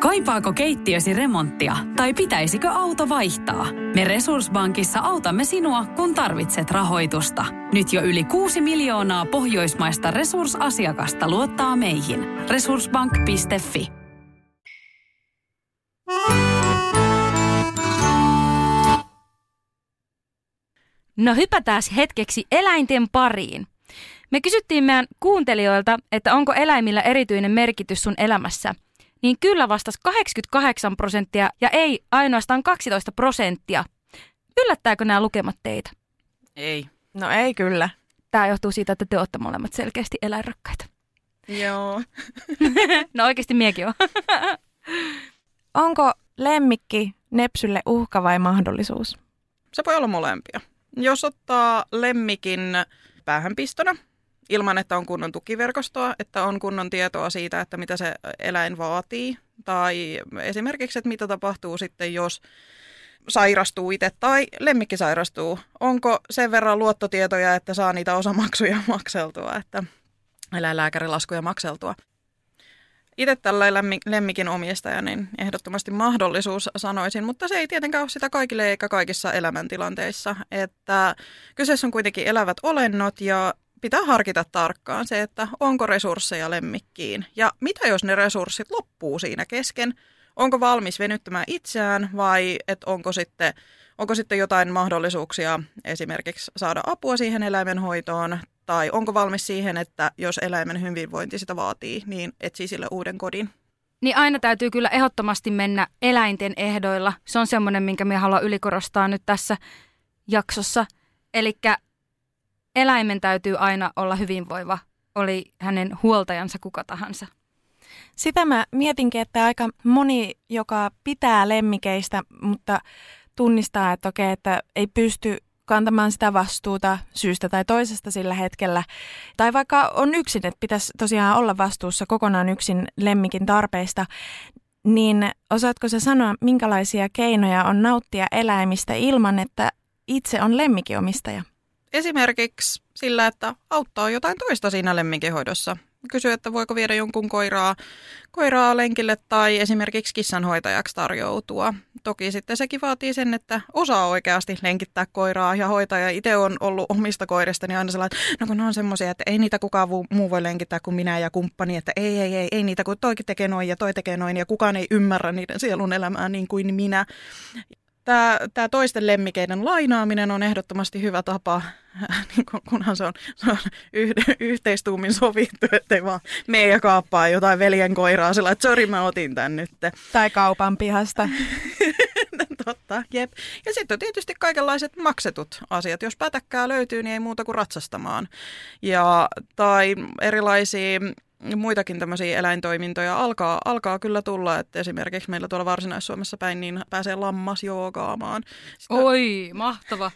Kaipaako keittiösi remonttia tai pitäisikö auto vaihtaa? Me Resurssbankissa autamme sinua, kun tarvitset rahoitusta. Nyt jo yli 6 miljoonaa pohjoismaista resursasiakasta luottaa meihin. Resurssbank.fi No hypätään hetkeksi eläinten pariin. Me kysyttiin meidän kuuntelijoilta, että onko eläimillä erityinen merkitys sun elämässä – niin kyllä vastasi 88 prosenttia ja ei ainoastaan 12 prosenttia. Yllättääkö nämä lukemat teitä? Ei. No ei kyllä. Tämä johtuu siitä, että te olette molemmat selkeästi eläinrakkaita. Joo. *laughs* no oikeasti miekin on. *laughs* Onko lemmikki Nepsylle uhka vai mahdollisuus? Se voi olla molempia. Jos ottaa lemmikin päähänpistona, ilman, että on kunnon tukiverkostoa, että on kunnon tietoa siitä, että mitä se eläin vaatii, tai esimerkiksi, että mitä tapahtuu sitten, jos sairastuu itse tai lemmikki sairastuu. Onko sen verran luottotietoja, että saa niitä osamaksuja *laughs* makseltua, että eläinlääkärilaskuja makseltua. Itse tällä lemmikin omistaja, niin ehdottomasti mahdollisuus sanoisin, mutta se ei tietenkään ole sitä kaikille eikä kaikissa elämäntilanteissa. Että kyseessä on kuitenkin elävät olennot ja pitää harkita tarkkaan se, että onko resursseja lemmikkiin ja mitä jos ne resurssit loppuu siinä kesken. Onko valmis venyttämään itseään vai että onko sitten, onko sitten jotain mahdollisuuksia esimerkiksi saada apua siihen eläimen hoitoon tai onko valmis siihen, että jos eläimen hyvinvointi sitä vaatii, niin etsii sille uuden kodin. Niin aina täytyy kyllä ehdottomasti mennä eläinten ehdoilla. Se on semmoinen, minkä minä haluan ylikorostaa nyt tässä jaksossa. Eli eläimen täytyy aina olla hyvinvoiva, oli hänen huoltajansa kuka tahansa. Sitä mä mietinkin, että aika moni, joka pitää lemmikeistä, mutta tunnistaa, että okei, että ei pysty kantamaan sitä vastuuta syystä tai toisesta sillä hetkellä. Tai vaikka on yksin, että pitäisi tosiaan olla vastuussa kokonaan yksin lemmikin tarpeista, niin osaatko sä sanoa, minkälaisia keinoja on nauttia eläimistä ilman, että itse on lemmikiomistaja? Esimerkiksi sillä, että auttaa jotain toista siinä lemmikinhoidossa. Kysyy, että voiko viedä jonkun koiraa, koiraa lenkille tai esimerkiksi kissanhoitajaksi tarjoutua. Toki sitten sekin vaatii sen, että osaa oikeasti lenkittää koiraa ja hoitaja. Itse on ollut omista koirista, niin aina sellainen, että no kun ne on semmoisia, että ei niitä kukaan muu voi lenkittää kuin minä ja kumppani, että ei, ei, ei, ei niitä, kun toikin tekee noin ja toi tekee noin ja kukaan ei ymmärrä niiden sielun elämää niin kuin minä. Tämä, tämä toisten lemmikeiden lainaaminen on ehdottomasti hyvä tapa, *laughs* niin kunhan se on, se on yh- yhteistuumin sovittu, ettei vaan mene ja kaappaa jotain veljen koiraa sillä, että sori mä otin tän nyt. Tai kaupan pihasta. *laughs* Totta, jep. Ja sitten on tietysti kaikenlaiset maksetut asiat. Jos pätäkkää löytyy, niin ei muuta kuin ratsastamaan. Ja, tai erilaisia muitakin tämmöisiä eläintoimintoja alkaa, alkaa kyllä tulla, että esimerkiksi meillä tuolla Varsinais-Suomessa päin niin pääsee lammas joogaamaan. Sitten, Oi, mahtava.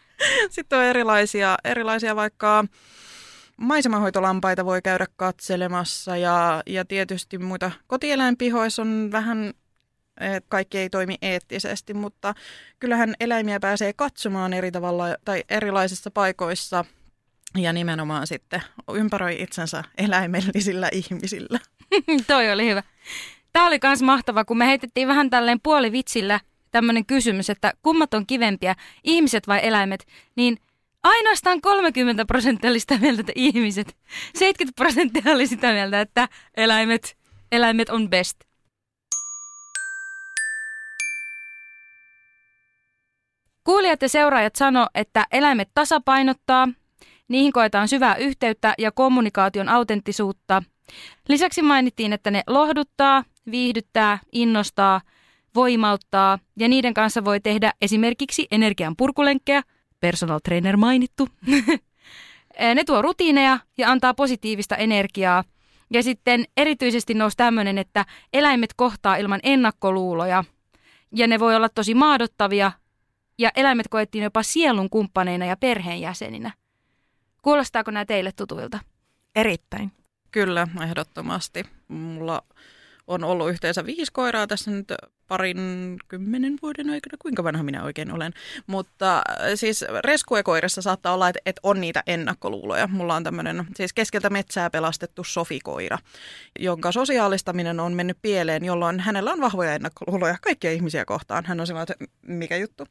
*laughs* Sitten on erilaisia, erilaisia vaikka maisemahoitolampaita voi käydä katselemassa ja, ja tietysti muita kotieläinpihoissa on vähän että kaikki ei toimi eettisesti, mutta kyllähän eläimiä pääsee katsomaan eri tavalla tai erilaisissa paikoissa – ja nimenomaan sitten ympäröi itsensä eläimellisillä ihmisillä. *laughs* Toi oli hyvä. Tämä oli myös mahtava, kun me heitettiin vähän tälleen puolivitsillä tämmöinen kysymys, että kummat on kivempiä, ihmiset vai eläimet, niin ainoastaan 30 prosenttia oli sitä mieltä, että ihmiset. 70 prosenttia oli sitä mieltä, että eläimet, eläimet on best. Kuulijat ja seuraajat sano, että eläimet tasapainottaa, Niihin koetaan syvää yhteyttä ja kommunikaation autenttisuutta. Lisäksi mainittiin, että ne lohduttaa, viihdyttää, innostaa, voimauttaa ja niiden kanssa voi tehdä esimerkiksi energian purkulenkkejä, personal trainer mainittu. *laughs* ne tuo rutiineja ja antaa positiivista energiaa. Ja sitten erityisesti nousi tämmöinen, että eläimet kohtaa ilman ennakkoluuloja. Ja ne voi olla tosi maadottavia ja eläimet koettiin jopa sielun kumppaneina ja perheenjäseninä. Kuulostaako nämä teille tutuilta? Erittäin. Kyllä, ehdottomasti. Mulla on ollut yhteensä viisi koiraa tässä nyt parin kymmenen vuoden aikana, kuinka vanha minä oikein olen. Mutta äh, siis reskuekoirissa saattaa olla, että, että on niitä ennakkoluuloja. Mulla on tämmöinen siis keskeltä metsää pelastettu sofikoira, jonka sosiaalistaminen on mennyt pieleen, jolloin hänellä on vahvoja ennakkoluuloja kaikkia ihmisiä kohtaan. Hän on sellainen, että mikä juttu.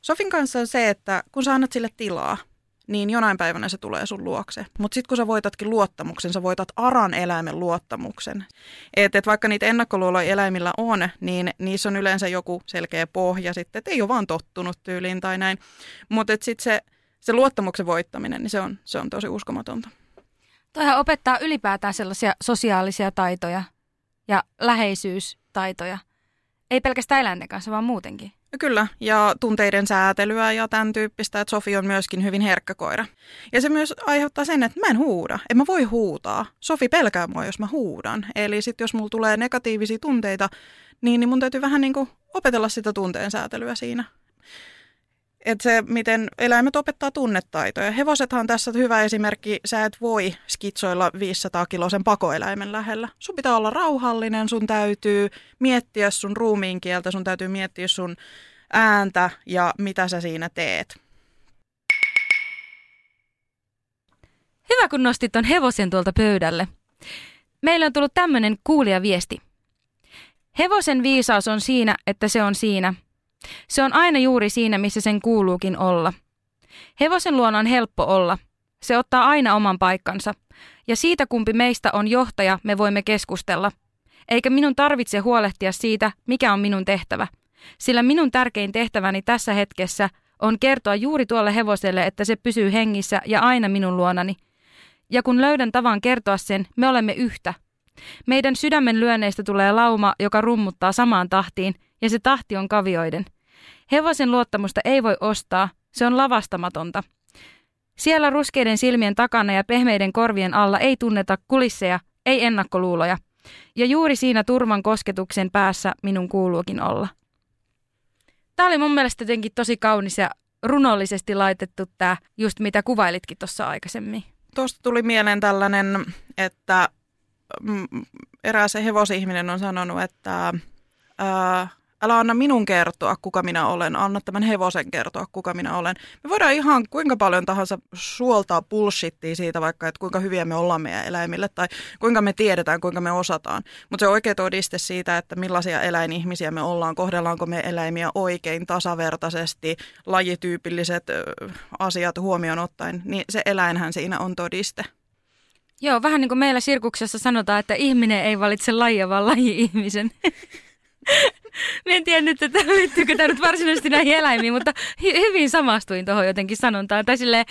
Sofin kanssa on se, että kun sä annat sille tilaa, niin jonain päivänä se tulee sun luokse. Mutta sitten kun sä voitatkin luottamuksen, sä voitat aran eläimen luottamuksen. Että et vaikka niitä ennakkoluuloja eläimillä on, niin niissä on yleensä joku selkeä pohja sitten, että ei ole vaan tottunut tyyliin tai näin. Mutta sitten se, se luottamuksen voittaminen, niin se on, se on tosi uskomatonta. Toihan opettaa ylipäätään sellaisia sosiaalisia taitoja ja läheisyystaitoja. Ei pelkästään eläinten kanssa, vaan muutenkin. Kyllä, ja tunteiden säätelyä ja tämän tyyppistä, että Sofi on myöskin hyvin herkkä koira. Ja se myös aiheuttaa sen, että mä en huuda. En mä voi huutaa. Sofi pelkää mua, jos mä huudan. Eli sitten jos mulla tulee negatiivisia tunteita, niin, niin mun täytyy vähän niin kuin opetella sitä tunteen säätelyä siinä. Että se, miten eläimet opettaa tunnetaitoja. Hevosethan tässä hyvä esimerkki. Sä et voi skitsoilla 500 kilosen pakoeläimen lähellä. Sun pitää olla rauhallinen, sun täytyy miettiä sun ruumiin kieltä, sun täytyy miettiä sun ääntä ja mitä sä siinä teet. Hyvä, kun nostit ton hevosen tuolta pöydälle. Meillä on tullut tämmöinen viesti. Hevosen viisaus on siinä, että se on siinä – se on aina juuri siinä, missä sen kuuluukin olla. Hevosen luona on helppo olla. Se ottaa aina oman paikkansa. Ja siitä kumpi meistä on johtaja, me voimme keskustella. Eikä minun tarvitse huolehtia siitä, mikä on minun tehtävä. Sillä minun tärkein tehtäväni tässä hetkessä on kertoa juuri tuolle hevoselle, että se pysyy hengissä ja aina minun luonani. Ja kun löydän tavan kertoa sen, me olemme yhtä. Meidän sydämen lyönneistä tulee lauma, joka rummuttaa samaan tahtiin, ja se tahti on kavioiden. Hevosen luottamusta ei voi ostaa, se on lavastamatonta. Siellä ruskeiden silmien takana ja pehmeiden korvien alla ei tunneta kulisseja, ei ennakkoluuloja. Ja juuri siinä turvan kosketuksen päässä minun kuuluukin olla. Tämä oli mun mielestä jotenkin tosi kaunis ja runollisesti laitettu tämä, just mitä kuvailitkin tuossa aikaisemmin. Tuosta tuli mieleen tällainen, että mm, eräs hevosihminen on sanonut, että ää, älä anna minun kertoa, kuka minä olen, anna tämän hevosen kertoa, kuka minä olen. Me voidaan ihan kuinka paljon tahansa suoltaa bullshittia siitä vaikka, että kuinka hyviä me ollaan meidän eläimille tai kuinka me tiedetään, kuinka me osataan. Mutta se oikea todiste siitä, että millaisia eläinihmisiä me ollaan, kohdellaanko me eläimiä oikein, tasavertaisesti, lajityypilliset asiat huomioon ottaen, niin se eläinhän siinä on todiste. Joo, vähän niin kuin meillä sirkuksessa sanotaan, että ihminen ei valitse lajia, vaan laji ihmisen. *laughs* Mä en tiennyt, että liittyykö tämä nyt varsinaisesti näihin eläimiin, mutta hy- hyvin samastuin tuohon jotenkin sanontaan. Tai sille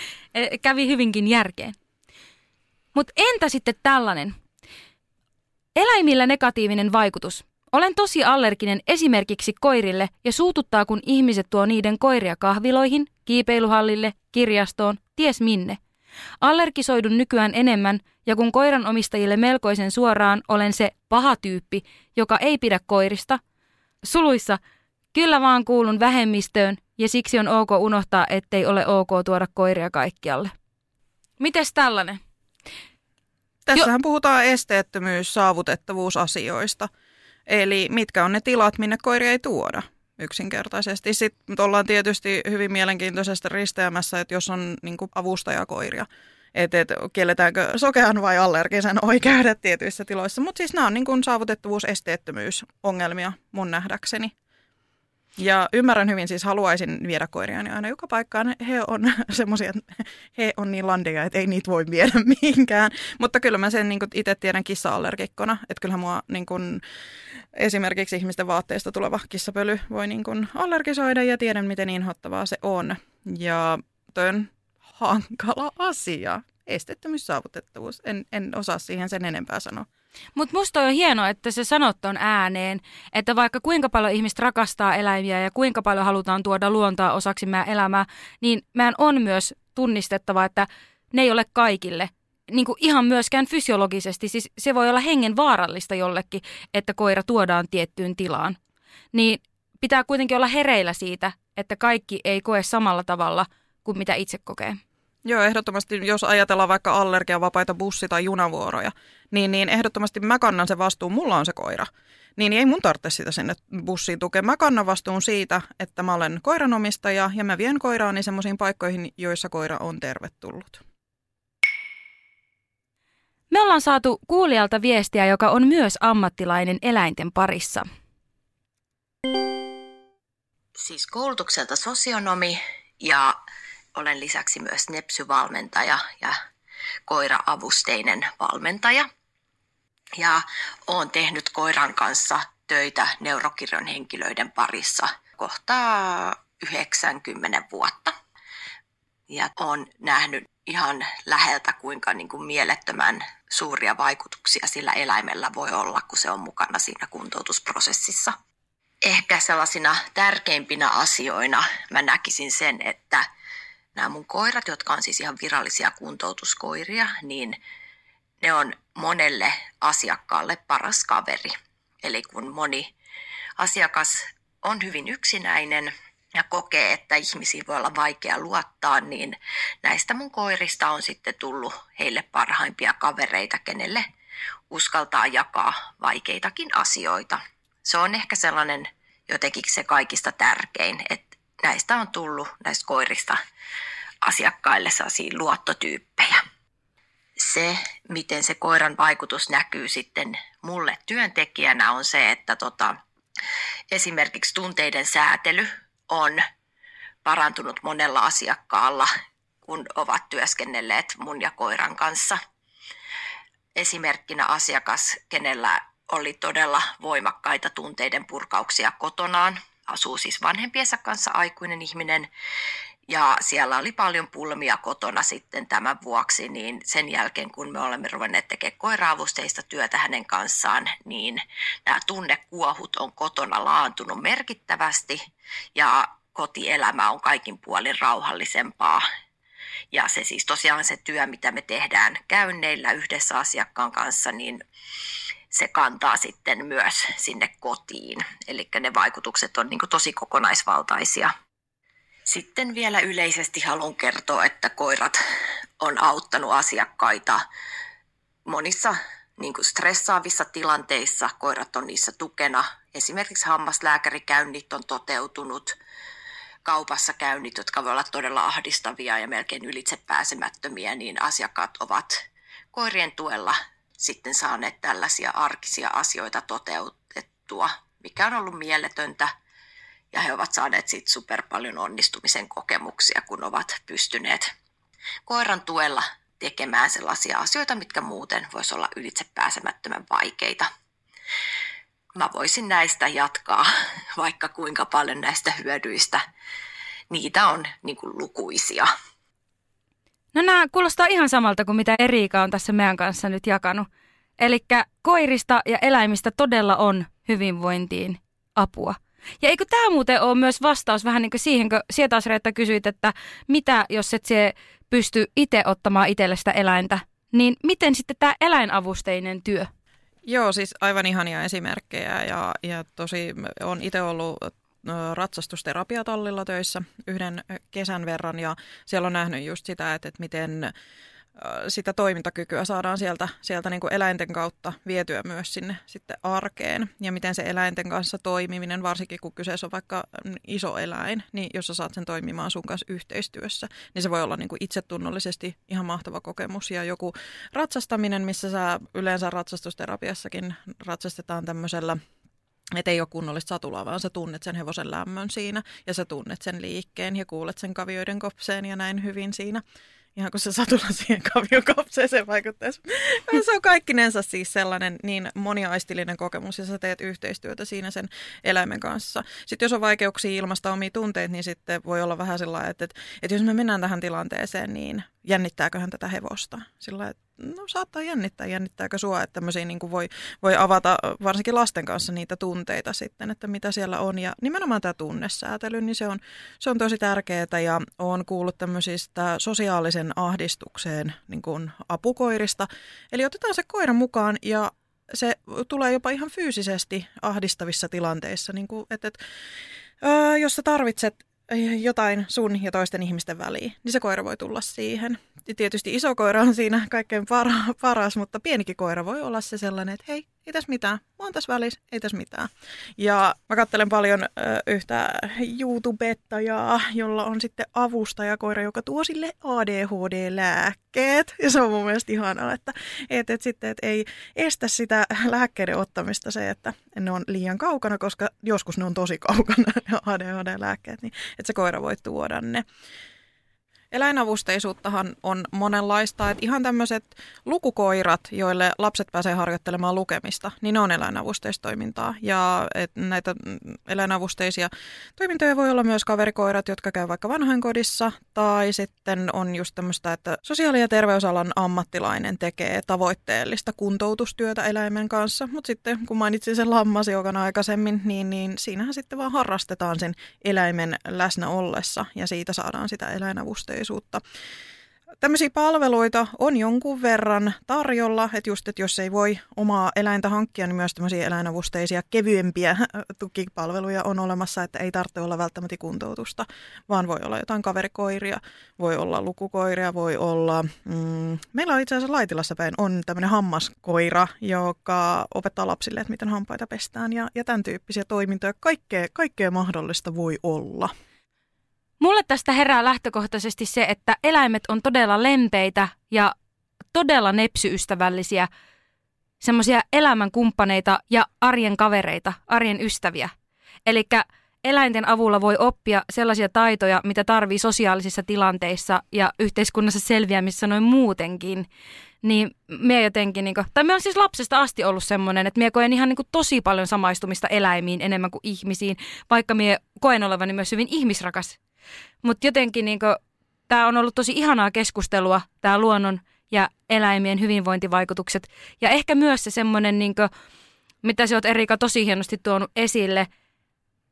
kävi hyvinkin järkeen. Mutta entä sitten tällainen? Eläimillä negatiivinen vaikutus. Olen tosi allerginen esimerkiksi koirille ja suututtaa, kun ihmiset tuo niiden koiria kahviloihin, kiipeiluhallille, kirjastoon, ties minne. Allergisoidun nykyään enemmän ja kun koiran omistajille melkoisen suoraan olen se paha tyyppi, joka ei pidä koirista, suluissa kyllä vaan kuulun vähemmistöön ja siksi on ok unohtaa, ettei ole ok tuoda koiria kaikkialle. Mites tällainen? Tässähän jo. puhutaan esteettömyys, saavutettavuusasioista. Eli mitkä on ne tilat, minne koiria ei tuoda yksinkertaisesti. Sitten ollaan tietysti hyvin mielenkiintoisesta risteämässä, että jos on niin avustajakoiria, että et, kielletäänkö sokean vai allergisen oikeudet tietyissä tiloissa. Mutta siis nämä on niin kuin saavutettavuus, esteettömyys ongelmia mun nähdäkseni. Ja ymmärrän hyvin, siis haluaisin viedä koiriani aina joka paikkaan. He on *laughs* semmoisia, he on niin landeja, että ei niitä voi viedä *laughs* mihinkään. Mutta kyllä mä sen niin itse tiedän kissa-allergikkona, että kyllähän mua niin kuin, esimerkiksi ihmisten vaatteista tuleva kissapöly voi niin kuin allergisoida ja tiedän, miten inhottavaa se on. Ja toi on hankala asia. Estettömyys, saavutettavuus. En, en osaa siihen sen enempää sanoa. Mutta musta on hienoa, että se sanot on ääneen, että vaikka kuinka paljon ihmiset rakastaa eläimiä ja kuinka paljon halutaan tuoda luontaa osaksi meidän elämää, niin meidän on myös tunnistettava, että ne ei ole kaikille. Niin kuin ihan myöskään fysiologisesti, siis se voi olla hengen vaarallista jollekin, että koira tuodaan tiettyyn tilaan. Niin pitää kuitenkin olla hereillä siitä, että kaikki ei koe samalla tavalla kuin mitä itse kokee. Joo, ehdottomasti jos ajatellaan vaikka allergiavapaita bussi- tai junavuoroja, niin, niin ehdottomasti mä kannan se vastuun, mulla on se koira. Niin ei mun tarvitse sitä sinne bussiin tukea. Mä kannan vastuun siitä, että mä olen koiranomistaja ja mä vien koiraani semmoisiin paikkoihin, joissa koira on tervetullut. Me ollaan saatu kuulijalta viestiä, joka on myös ammattilainen eläinten parissa. Siis koulutukselta sosionomi ja olen lisäksi myös nepsyvalmentaja ja koiraavusteinen valmentaja. Ja olen tehnyt koiran kanssa töitä neurokirjon henkilöiden parissa kohtaa 90 vuotta. Ja olen nähnyt ihan läheltä, kuinka niin kuin mielettömän suuria vaikutuksia sillä eläimellä voi olla, kun se on mukana siinä kuntoutusprosessissa. Ehkä sellaisina tärkeimpinä asioina mä näkisin sen, että nämä mun koirat, jotka on siis ihan virallisia kuntoutuskoiria, niin ne on monelle asiakkaalle paras kaveri. Eli kun moni asiakas on hyvin yksinäinen ja kokee, että ihmisiin voi olla vaikea luottaa, niin näistä mun koirista on sitten tullut heille parhaimpia kavereita, kenelle uskaltaa jakaa vaikeitakin asioita. Se on ehkä sellainen jotenkin se kaikista tärkein, että näistä on tullut, näistä koirista, asiakkaille sellaisia luottotyyppejä. Se, miten se koiran vaikutus näkyy sitten mulle työntekijänä, on se, että tota, esimerkiksi tunteiden säätely on parantunut monella asiakkaalla, kun ovat työskennelleet mun ja koiran kanssa. Esimerkkinä asiakas, kenellä oli todella voimakkaita tunteiden purkauksia kotonaan, asuu siis vanhempiensa kanssa aikuinen ihminen ja siellä oli paljon pulmia kotona sitten tämän vuoksi, niin sen jälkeen kun me olemme ruvenneet tekemään koiraavusteista työtä hänen kanssaan, niin nämä tunnekuohut on kotona laantunut merkittävästi ja kotielämä on kaikin puolin rauhallisempaa. Ja se siis tosiaan se työ, mitä me tehdään käynneillä yhdessä asiakkaan kanssa, niin se kantaa sitten myös sinne kotiin. Eli ne vaikutukset on niin tosi kokonaisvaltaisia. Sitten vielä yleisesti haluan kertoa, että koirat on auttanut asiakkaita monissa niin kuin stressaavissa tilanteissa. Koirat on niissä tukena. Esimerkiksi hammaslääkärikäynnit on toteutunut, kaupassa käynnit, jotka voi olla todella ahdistavia ja melkein ylitsepääsemättömiä, niin asiakkaat ovat koirien tuella sitten saaneet tällaisia arkisia asioita toteutettua, mikä on ollut mieletöntä. Ja he ovat saaneet siitä super paljon onnistumisen kokemuksia, kun ovat pystyneet koiran tuella tekemään sellaisia asioita, mitkä muuten voisi olla ylitse pääsemättömän vaikeita. Mä voisin näistä jatkaa vaikka kuinka paljon näistä hyödyistä. Niitä on niin kuin lukuisia. No nämä kuulostaa ihan samalta kuin mitä Erika on tässä meidän kanssa nyt jakanut. Eli koirista ja eläimistä todella on hyvinvointiin apua. Ja eikö tämä muuten ole myös vastaus vähän niin kuin siihen, kun sieltä taas Reetta kysyit, että mitä jos et se pysty itse ottamaan itselle sitä eläintä, niin miten sitten tämä eläinavusteinen työ? Joo, siis aivan ihania esimerkkejä ja, ja tosi on itse ollut ratsastusterapiatallilla töissä yhden kesän verran ja siellä on nähnyt just sitä, että, että miten sitä toimintakykyä saadaan sieltä, sieltä niin kuin eläinten kautta vietyä myös sinne sitten arkeen. Ja miten se eläinten kanssa toimiminen, varsinkin kun kyseessä on vaikka iso eläin, niin jos sä saat sen toimimaan sun kanssa yhteistyössä, niin se voi olla niin kuin itsetunnollisesti ihan mahtava kokemus. Ja joku ratsastaminen, missä sä yleensä ratsastusterapiassakin ratsastetaan tämmöisellä että ei ole kunnollista satulaa, vaan sä tunnet sen hevosen lämmön siinä ja sä tunnet sen liikkeen ja kuulet sen kavioiden kopseen ja näin hyvin siinä ihan kun se satula siihen *laughs* kaviokopseeseen vaikuttaisi. Se on kaikkinensa siis sellainen niin moniaistillinen kokemus ja sä teet yhteistyötä siinä sen eläimen kanssa. Sitten jos on vaikeuksia ilmasta omia tunteita, niin sitten voi olla vähän sellainen, että, että, että jos me mennään tähän tilanteeseen, niin jännittääköhän tätä hevosta? Sillä että no saattaa jännittää, jännittääkö sua, että tämmöisiä niin kuin voi, voi avata varsinkin lasten kanssa niitä tunteita sitten, että mitä siellä on. Ja nimenomaan tämä tunnesäätely, niin se on, se on tosi tärkeää ja olen kuullut tämmöisistä sosiaalisen ahdistukseen niin kuin apukoirista. Eli otetaan se koira mukaan ja se tulee jopa ihan fyysisesti ahdistavissa tilanteissa, niin kuin, että, että jos sä tarvitset jotain sun ja toisten ihmisten väliin, niin se koira voi tulla siihen. Ja tietysti iso koira on siinä kaikkein para- paras, mutta pienikin koira voi olla se sellainen, että hei, ei tässä mitään, mä oon tässä välissä, ei tässä mitään. Ja mä katselen paljon ö, yhtä YouTubettajaa, jolla on sitten avustajakoira, joka tuo sille ADHD-lääkkeet. Ja se on mun mielestä ihanaa, että, että, että sitten että ei estä sitä lääkkeiden ottamista se, että ne on liian kaukana, koska joskus ne on tosi kaukana, ADHD-lääkkeet, niin että se koira voi tuoda ne. Eläinavusteisuuttahan on monenlaista, että ihan tämmöiset lukukoirat, joille lapset pääsee harjoittelemaan lukemista, niin ne on eläinavusteistoimintaa. Ja et näitä eläinavusteisia toimintoja voi olla myös kaverikoirat, jotka käy vaikka vanhainkodissa, tai sitten on just tämmöistä, että sosiaali- ja terveysalan ammattilainen tekee tavoitteellista kuntoutustyötä eläimen kanssa, mutta sitten kun mainitsin sen lammasjoukan aikaisemmin, niin, niin siinähän sitten vaan harrastetaan sen eläimen läsnä ollessa, ja siitä saadaan sitä eläinavusteisuutta tietoisuutta. Tämmöisiä palveluita on jonkun verran tarjolla, että just, että jos ei voi omaa eläintä hankkia, niin myös tämmöisiä eläinavusteisia, kevyempiä *laughs* tukipalveluja on olemassa, että ei tarvitse olla välttämättä kuntoutusta, vaan voi olla jotain kaverikoiria, voi olla lukukoiria, voi olla, mm, meillä on itse asiassa Laitilassa päin, on tämmöinen hammaskoira, joka opettaa lapsille, että miten hampaita pestään ja, ja tämän tyyppisiä toimintoja, kaikkea, kaikkea mahdollista voi olla. Mulle tästä herää lähtökohtaisesti se, että eläimet on todella lempeitä ja todella nepsyystävällisiä, semmoisia elämänkumppaneita ja arjen kavereita, arjen ystäviä. Eli eläinten avulla voi oppia sellaisia taitoja, mitä tarvii sosiaalisissa tilanteissa ja yhteiskunnassa selviämissä noin muutenkin. Niin me jotenkin, niin kuin, tai me on siis lapsesta asti ollut semmoinen, että me koen ihan niin kuin, tosi paljon samaistumista eläimiin enemmän kuin ihmisiin, vaikka me koen olevani myös hyvin ihmisrakas mutta jotenkin niin tämä on ollut tosi ihanaa keskustelua, tämä luonnon ja eläimien hyvinvointivaikutukset. Ja ehkä myös se semmoinen, niin mitä sä oot Erika tosi hienosti tuonut esille,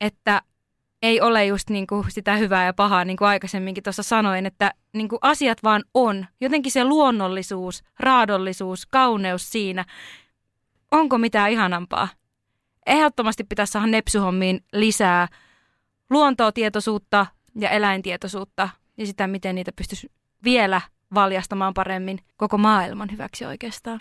että ei ole just niin kuin sitä hyvää ja pahaa, niin kuin aikaisemminkin tuossa sanoin, että niin kuin asiat vaan on. Jotenkin se luonnollisuus, raadollisuus, kauneus siinä. Onko mitään ihanampaa? Ehdottomasti pitäisi saada nepsyhommiin lisää luontotietoisuutta, ja eläintietoisuutta ja sitä, miten niitä pystyisi vielä valjastamaan paremmin koko maailman hyväksi oikeastaan.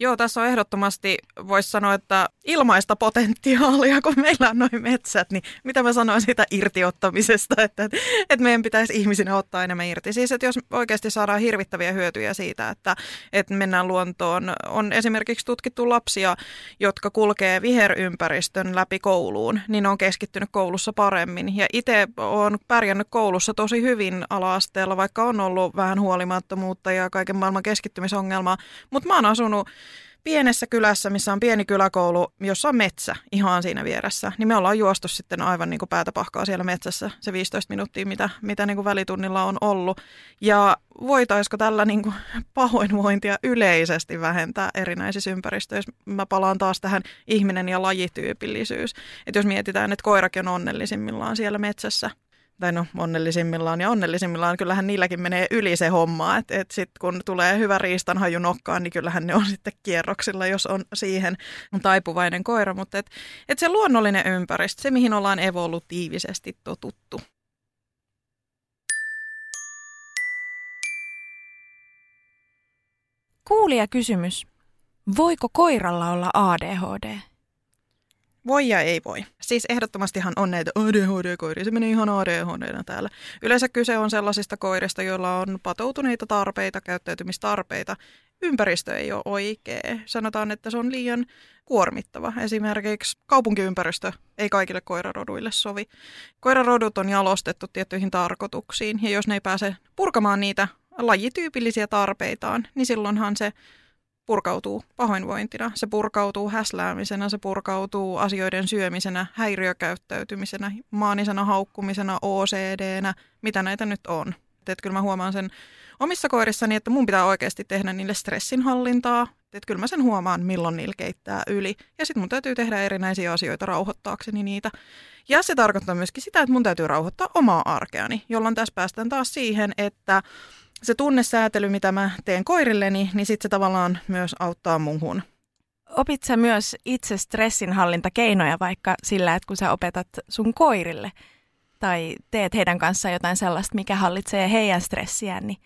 Joo, tässä on ehdottomasti, voisi sanoa, että ilmaista potentiaalia, kun meillä on noin metsät, niin mitä mä sanoin siitä irtiottamisesta, että, että meidän pitäisi ihmisinä ottaa enemmän irti. Siis, että jos oikeasti saadaan hirvittäviä hyötyjä siitä, että, että mennään luontoon, on esimerkiksi tutkittu lapsia, jotka kulkee viherympäristön läpi kouluun, niin on keskittynyt koulussa paremmin. Ja itse olen pärjännyt koulussa tosi hyvin ala-asteella, vaikka on ollut vähän huolimattomuutta ja kaiken maailman keskittymisongelmaa, mutta mä oon asunut pienessä kylässä, missä on pieni kyläkoulu, jossa on metsä ihan siinä vieressä, niin me ollaan juostu sitten aivan niin kuin päätä pahkaa siellä metsässä se 15 minuuttia, mitä, mitä niin kuin välitunnilla on ollut. Ja voitaisiko tällä niin kuin pahoinvointia yleisesti vähentää erinäisissä ympäristöissä? Mä palaan taas tähän ihminen- ja lajityypillisyys. Että jos mietitään, että koirakin on onnellisimmillaan siellä metsässä, tai no onnellisimmillaan ja onnellisimmillaan, kyllähän niilläkin menee yli se homma, että et sitten kun tulee hyvä riistanhaju nokkaan, niin kyllähän ne on *laughs* sitten kierroksilla, jos on siihen taipuvainen koira, mutta et, et se luonnollinen ympäristö, se mihin ollaan evolutiivisesti totuttu. Kuulija kysymys. Voiko koiralla olla ADHD? Voi ja ei voi. Siis ehdottomastihan on näitä ADHD-koiria, se menee ihan ADHD täällä. Yleensä kyse on sellaisista koirista, joilla on patoutuneita tarpeita, käyttäytymistarpeita. Ympäristö ei ole oikea. Sanotaan, että se on liian kuormittava. Esimerkiksi kaupunkiympäristö ei kaikille koiraroduille sovi. Koirarodut on jalostettu tiettyihin tarkoituksiin, ja jos ne ei pääse purkamaan niitä lajityypillisiä tarpeitaan, niin silloinhan se purkautuu pahoinvointina. Se purkautuu häsläämisenä, se purkautuu asioiden syömisenä, häiriökäyttäytymisenä, maanisena haukkumisena, OCD-nä, mitä näitä nyt on. Et kyllä mä huomaan sen omissa koirissani, että mun pitää oikeasti tehdä niille stressinhallintaa. Että kyllä mä sen huomaan, milloin niillä keittää yli. Ja sitten mun täytyy tehdä erinäisiä asioita rauhoittaakseni niitä. Ja se tarkoittaa myöskin sitä, että mun täytyy rauhoittaa omaa arkeani, jolloin tässä päästään taas siihen, että se tunnesäätely, mitä mä teen koirilleni, niin sitten se tavallaan myös auttaa muuhun. Opit sä myös itse stressinhallintakeinoja vaikka sillä, että kun sä opetat sun koirille tai teet heidän kanssaan jotain sellaista, mikä hallitsee heidän stressiään, niin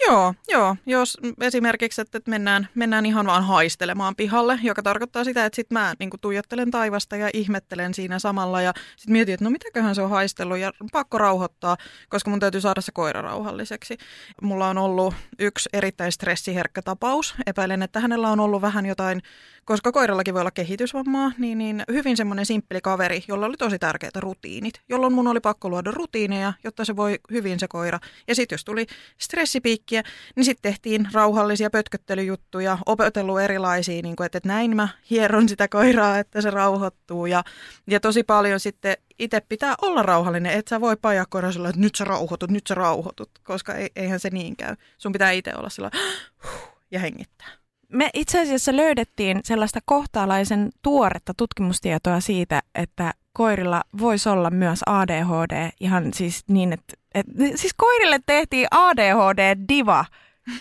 Joo, joo. Jos esimerkiksi, että mennään, mennään ihan vaan haistelemaan pihalle, joka tarkoittaa sitä, että sitten mä niin tuijottelen taivasta ja ihmettelen siinä samalla ja sitten mietin, että no mitäköhän se on haistellut ja pakko rauhoittaa, koska mun täytyy saada se koira rauhalliseksi. Mulla on ollut yksi erittäin stressiherkkä tapaus. Epäilen, että hänellä on ollut vähän jotain koska koirallakin voi olla kehitysvammaa, niin, niin hyvin semmoinen simppeli kaveri, jolla oli tosi tärkeitä rutiinit, jolloin mun oli pakko luoda rutiineja, jotta se voi hyvin se koira. Ja sitten jos tuli stressipiikkiä, niin sitten tehtiin rauhallisia pötköttelyjuttuja, opetellut erilaisia, niin kuin, että, että näin mä hieron sitä koiraa, että se rauhoittuu. Ja, ja tosi paljon sitten itse pitää olla rauhallinen, et sä voi pajaa koiraa sillä, että nyt sä rauhoitut, nyt sä rauhoitut, koska eihän se niin käy. Sun pitää itse olla sillä *gasps* ja hengittää. Me itse asiassa löydettiin sellaista kohtaalaisen tuoretta tutkimustietoa siitä, että koirilla voisi olla myös ADHD ihan siis niin, että, että siis koirille tehtiin ADHD-diva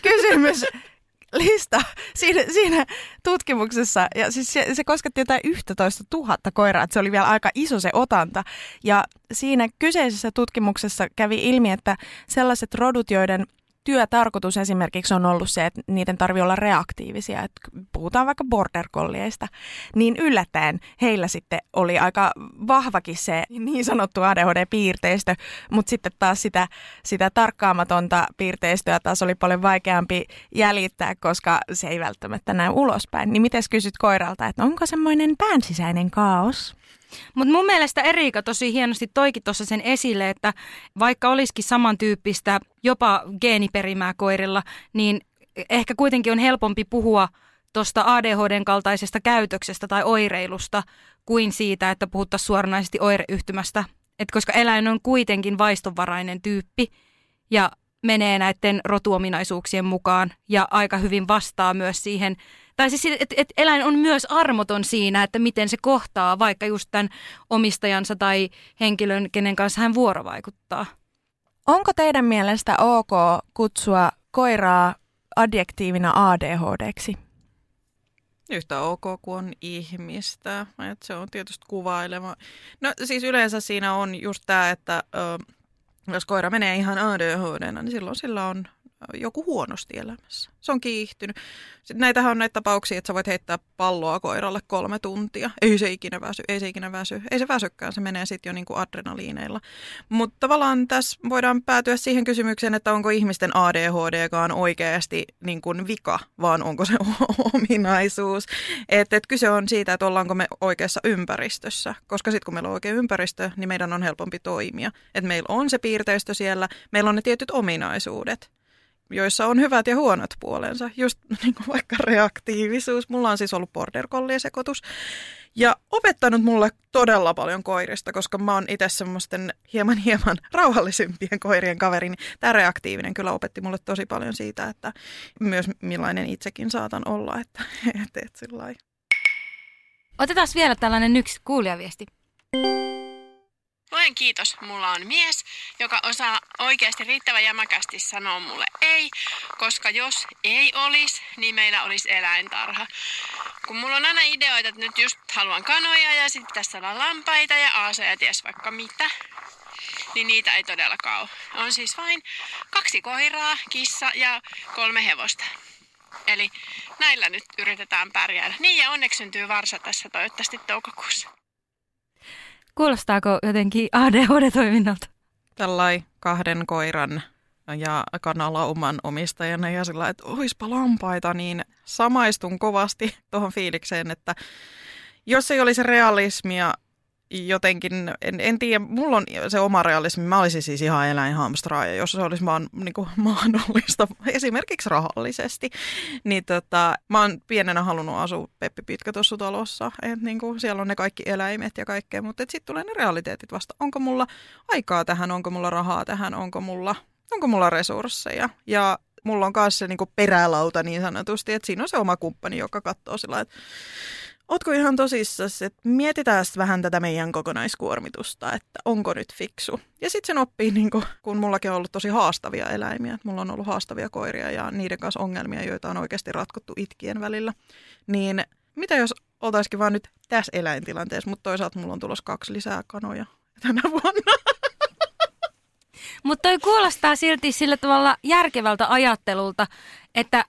kysymys *laughs* lista siinä, siinä tutkimuksessa. Ja siis se, se kosketti jotain 11 000 koiraa, että se oli vielä aika iso se otanta. Ja siinä kyseisessä tutkimuksessa kävi ilmi, että sellaiset rodut, joiden työtarkoitus esimerkiksi on ollut se, että niiden tarvii olla reaktiivisia. Että puhutaan vaikka border collieista, niin yllättäen heillä sitten oli aika vahvakin se niin sanottu ADHD-piirteistö, mutta sitten taas sitä, sitä tarkkaamatonta piirteistöä taas oli paljon vaikeampi jäljittää, koska se ei välttämättä näy ulospäin. Niin miten kysyt koiralta, että onko semmoinen päänsisäinen kaos? Mutta mun mielestä Erika tosi hienosti toikin tuossa sen esille, että vaikka olisikin samantyyppistä jopa geeniperimää koirilla, niin ehkä kuitenkin on helpompi puhua tuosta ADHDn kaltaisesta käytöksestä tai oireilusta kuin siitä, että puhuttaisiin suoranaisesti oireyhtymästä. Et koska eläin on kuitenkin vaistonvarainen tyyppi ja menee näiden rotuominaisuuksien mukaan ja aika hyvin vastaa myös siihen tai siis että et eläin on myös armoton siinä, että miten se kohtaa vaikka just tämän omistajansa tai henkilön, kenen kanssa hän vuorovaikuttaa. Onko teidän mielestä ok kutsua koiraa adjektiivina ADHDksi? Yhtä ok kuin on ihmistä. Et se on tietysti kuvaileva. No siis yleensä siinä on just tämä, että ö, jos koira menee ihan ADHD, niin silloin sillä on joku huonosti elämässä. Se on kiihtynyt. Sitten näitähän on näitä tapauksia, että sä voit heittää palloa koiralle kolme tuntia. Ei se ikinä väsy, ei se ikinä väsy. Ei se väsykään, se menee sitten jo niinku adrenaliineilla. Mutta tavallaan tässä voidaan päätyä siihen kysymykseen, että onko ihmisten ADHDkaan oikeasti niin kuin vika, vaan onko se *laughs* ominaisuus. Että et kyse on siitä, että ollaanko me oikeassa ympäristössä. Koska sitten kun meillä on oikea ympäristö, niin meidän on helpompi toimia. Että meillä on se piirteistö siellä, meillä on ne tietyt ominaisuudet joissa on hyvät ja huonot puolensa. Just *laughs* niin kuin vaikka reaktiivisuus. Mulla on siis ollut border collie sekoitus ja opettanut mulle todella paljon koirista, koska mä oon itse semmoisten hieman hieman *laughs* rauhallisempien koirien kaveri. Niin tämä reaktiivinen kyllä opetti mulle tosi paljon siitä, että myös millainen itsekin saatan olla. Että, *laughs* et, et, sillai. Otetaan vielä tällainen yksi kuulijaviesti. Luen kiitos, mulla on mies, joka osaa oikeasti riittävän jämäkästi sanoa mulle ei, koska jos ei olisi, niin meillä olisi eläintarha. Kun mulla on aina ideoita, että nyt just haluan kanoja ja sitten tässä on lampaita ja aaseja ja ties vaikka mitä, niin niitä ei todellakaan ole. On siis vain kaksi koiraa, kissa ja kolme hevosta. Eli näillä nyt yritetään pärjäädä. Niin ja onneksi syntyy varsa tässä toivottavasti toukokuussa. Kuulostaako jotenkin ADHD-toiminnalta? Tällai kahden koiran ja kanalauman omistajana ja sillä, että oispa lampaita, niin samaistun kovasti tuohon fiilikseen, että jos ei olisi realismia jotenkin, en, en tiedä, mulla on se oma realismi, mä olisin siis ihan eläinhamstraaja, jos se olisi vaan niin kuin, *laughs* mahdollista, esimerkiksi rahallisesti, niin tota, mä oon pienenä halunnut asua Peppi Pitkä tuossa talossa, että niin kuin, siellä on ne kaikki eläimet ja kaikkea, mutta sitten tulee ne realiteetit vasta, onko mulla aikaa tähän, onko mulla rahaa tähän, onko mulla, onko mulla resursseja, ja mulla on myös se niin kuin perälauta niin sanotusti, että siinä on se oma kumppani, joka katsoo sillä että Ootko ihan tosissas, että mietitään vähän tätä meidän kokonaiskuormitusta, että onko nyt fiksu. Ja sitten sen oppii, niin kun, kun mullakin on ollut tosi haastavia eläimiä. Mulla on ollut haastavia koiria ja niiden kanssa ongelmia, joita on oikeasti ratkottu itkien välillä. Niin mitä jos oltaisikin vaan nyt tässä eläintilanteessa, mutta toisaalta mulla on tulossa kaksi lisää kanoja tänä vuonna. Mutta toi kuulostaa silti sillä tavalla järkevältä ajattelulta, että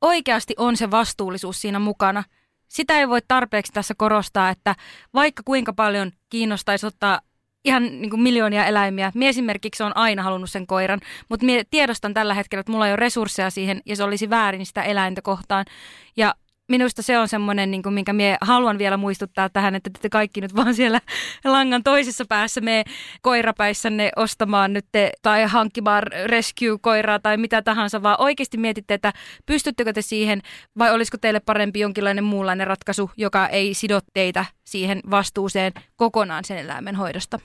oikeasti on se vastuullisuus siinä mukana – sitä ei voi tarpeeksi tässä korostaa, että vaikka kuinka paljon kiinnostaisi ottaa ihan niin kuin miljoonia eläimiä. Mie esimerkiksi on aina halunnut sen koiran, mutta tiedostan tällä hetkellä, että mulla ei ole resursseja siihen ja se olisi väärin sitä eläintä kohtaan. Ja minusta se on semmoinen, niin kuin, minkä minä haluan vielä muistuttaa tähän, että te kaikki nyt vaan siellä langan toisessa päässä me koirapäissänne ostamaan nyt te, tai hankkimaan rescue-koiraa tai mitä tahansa, vaan oikeasti mietitte, että pystyttekö te siihen vai olisiko teille parempi jonkinlainen muunlainen ratkaisu, joka ei sido teitä siihen vastuuseen kokonaan sen eläimen hoidosta.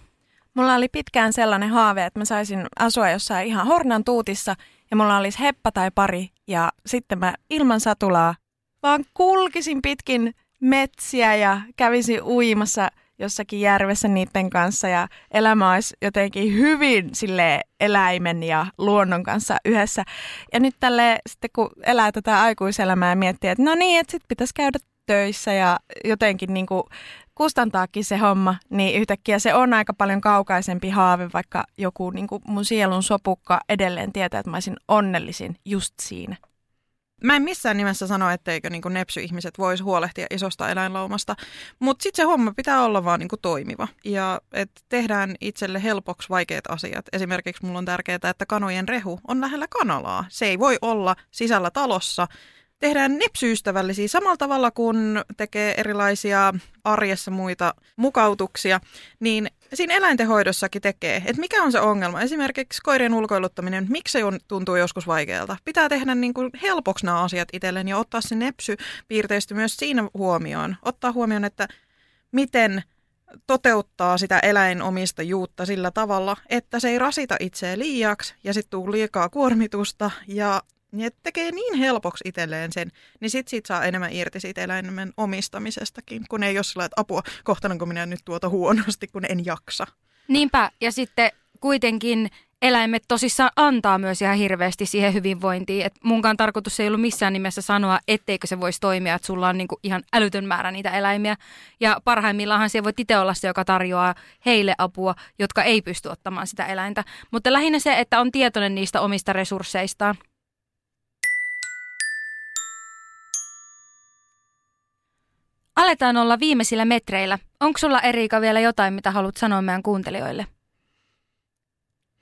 Mulla oli pitkään sellainen haave, että mä saisin asua jossain ihan hornan tuutissa ja mulla olisi heppa tai pari ja sitten mä ilman satulaa vaan kulkisin pitkin metsiä ja kävisin uimassa jossakin järvessä niiden kanssa ja elämä olisi jotenkin hyvin sille eläimen ja luonnon kanssa yhdessä. Ja nyt tälle sitten kun elää tätä aikuiselämää ja miettii, että no niin, että sitten pitäisi käydä töissä ja jotenkin niin kuin kustantaakin se homma, niin yhtäkkiä se on aika paljon kaukaisempi haave, vaikka joku niin kuin mun sielun sopukka edelleen tietää, että mä olisin onnellisin just siinä. Mä en missään nimessä sano, etteikö niin nepsy-ihmiset voisi huolehtia isosta eläinlaumasta, mutta sitten se homma pitää olla vaan niin toimiva. Ja että tehdään itselle helpoksi vaikeat asiat. Esimerkiksi mulla on tärkeää, että kanojen rehu on lähellä kanalaa. Se ei voi olla sisällä talossa, tehdään nepsyystävällisiä samalla tavalla kuin tekee erilaisia arjessa muita mukautuksia, niin siinä eläintenhoidossakin tekee, että mikä on se ongelma. Esimerkiksi koirien ulkoiluttaminen, miksi se tuntuu joskus vaikealta. Pitää tehdä niin kuin helpoksi nämä asiat itselleen ja ottaa se nepsy-piirteistö myös siinä huomioon. Ottaa huomioon, että miten toteuttaa sitä eläinomistajuutta sillä tavalla, että se ei rasita itseä liiaksi ja sitten tuu liikaa kuormitusta ja niin että tekee niin helpoksi itselleen sen, niin sit siitä saa enemmän irti siitä eläimen omistamisestakin, kun ei ole sillä, että apua, kohtalanko minä nyt tuota huonosti, kun en jaksa. Niinpä, ja sitten kuitenkin eläimet tosissaan antaa myös ihan hirveästi siihen hyvinvointiin. Et munkaan tarkoitus ei ollut missään nimessä sanoa, etteikö se voisi toimia, että sulla on niinku ihan älytön määrä niitä eläimiä. Ja parhaimmillaan se voi itse olla se, joka tarjoaa heille apua, jotka ei pysty ottamaan sitä eläintä. Mutta lähinnä se, että on tietoinen niistä omista resursseistaan. Aletaan olla viimeisillä metreillä. Onko sulla Erika vielä jotain, mitä haluat sanoa meidän kuuntelijoille?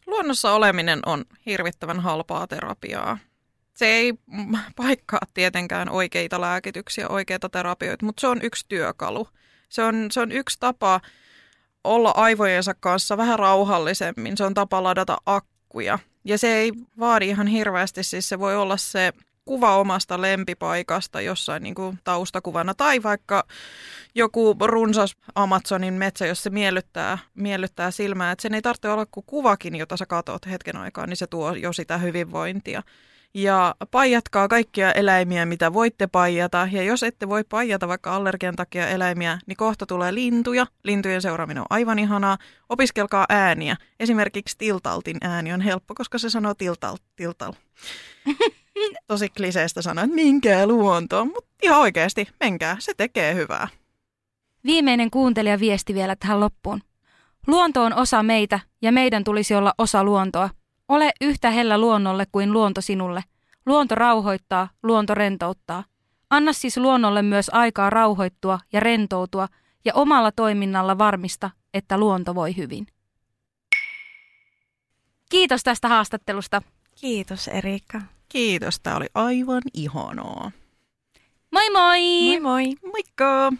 Luonnossa oleminen on hirvittävän halpaa terapiaa. Se ei paikkaa tietenkään oikeita lääkityksiä, oikeita terapioita, mutta se on yksi työkalu. Se on, se on yksi tapa olla aivojensa kanssa vähän rauhallisemmin. Se on tapa ladata akkuja. Ja se ei vaadi ihan hirveästi, siis se voi olla se kuva omasta lempipaikasta jossain niin kuin taustakuvana tai vaikka joku runsas Amazonin metsä, jos se miellyttää, miellyttää silmää. Että sen ei tarvitse olla kuin kuvakin, jota sä katot hetken aikaa, niin se tuo jo sitä hyvinvointia. Ja paijatkaa kaikkia eläimiä, mitä voitte paijata. Ja jos ette voi paijata vaikka allergian takia eläimiä, niin kohta tulee lintuja. Lintujen seuraaminen on aivan ihanaa. Opiskelkaa ääniä. Esimerkiksi tiltaltin ääni on helppo, koska se sanoo tiltal, tiltal. *laughs* Tosi kliseistä sanoa, että minkää luontoon, mutta ihan oikeasti, menkää, se tekee hyvää. Viimeinen kuuntelija viesti vielä tähän loppuun. Luonto on osa meitä ja meidän tulisi olla osa luontoa. Ole yhtä hellä luonnolle kuin luonto sinulle. Luonto rauhoittaa, luonto rentouttaa. Anna siis luonnolle myös aikaa rauhoittua ja rentoutua ja omalla toiminnalla varmista, että luonto voi hyvin. Kiitos tästä haastattelusta. Kiitos Erika. Kiitos, tämä oli aivan ihanaa. Moi moi! Moi moi! Moikka!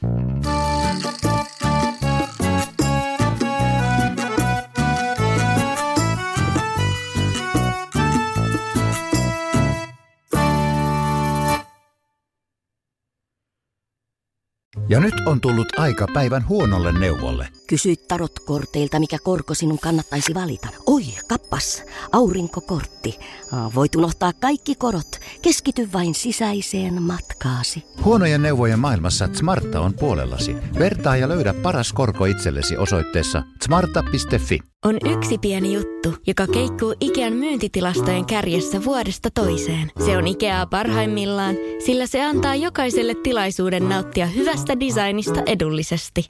Ja nyt on tullut aika päivän huonolle neuvolle. Kysy tarotkorteilta, mikä korko sinun kannattaisi valita. Oi, kappas, aurinkokortti. Voit unohtaa kaikki korot. Keskity vain sisäiseen matkaasi. Huonojen neuvojen maailmassa Smarta on puolellasi. Vertaa ja löydä paras korko itsellesi osoitteessa smarta.fi. On yksi pieni juttu, joka keikkuu Ikean myyntitilastojen kärjessä vuodesta toiseen. Se on Ikeaa parhaimmillaan, sillä se antaa jokaiselle tilaisuuden nauttia hyvästä designista edullisesti.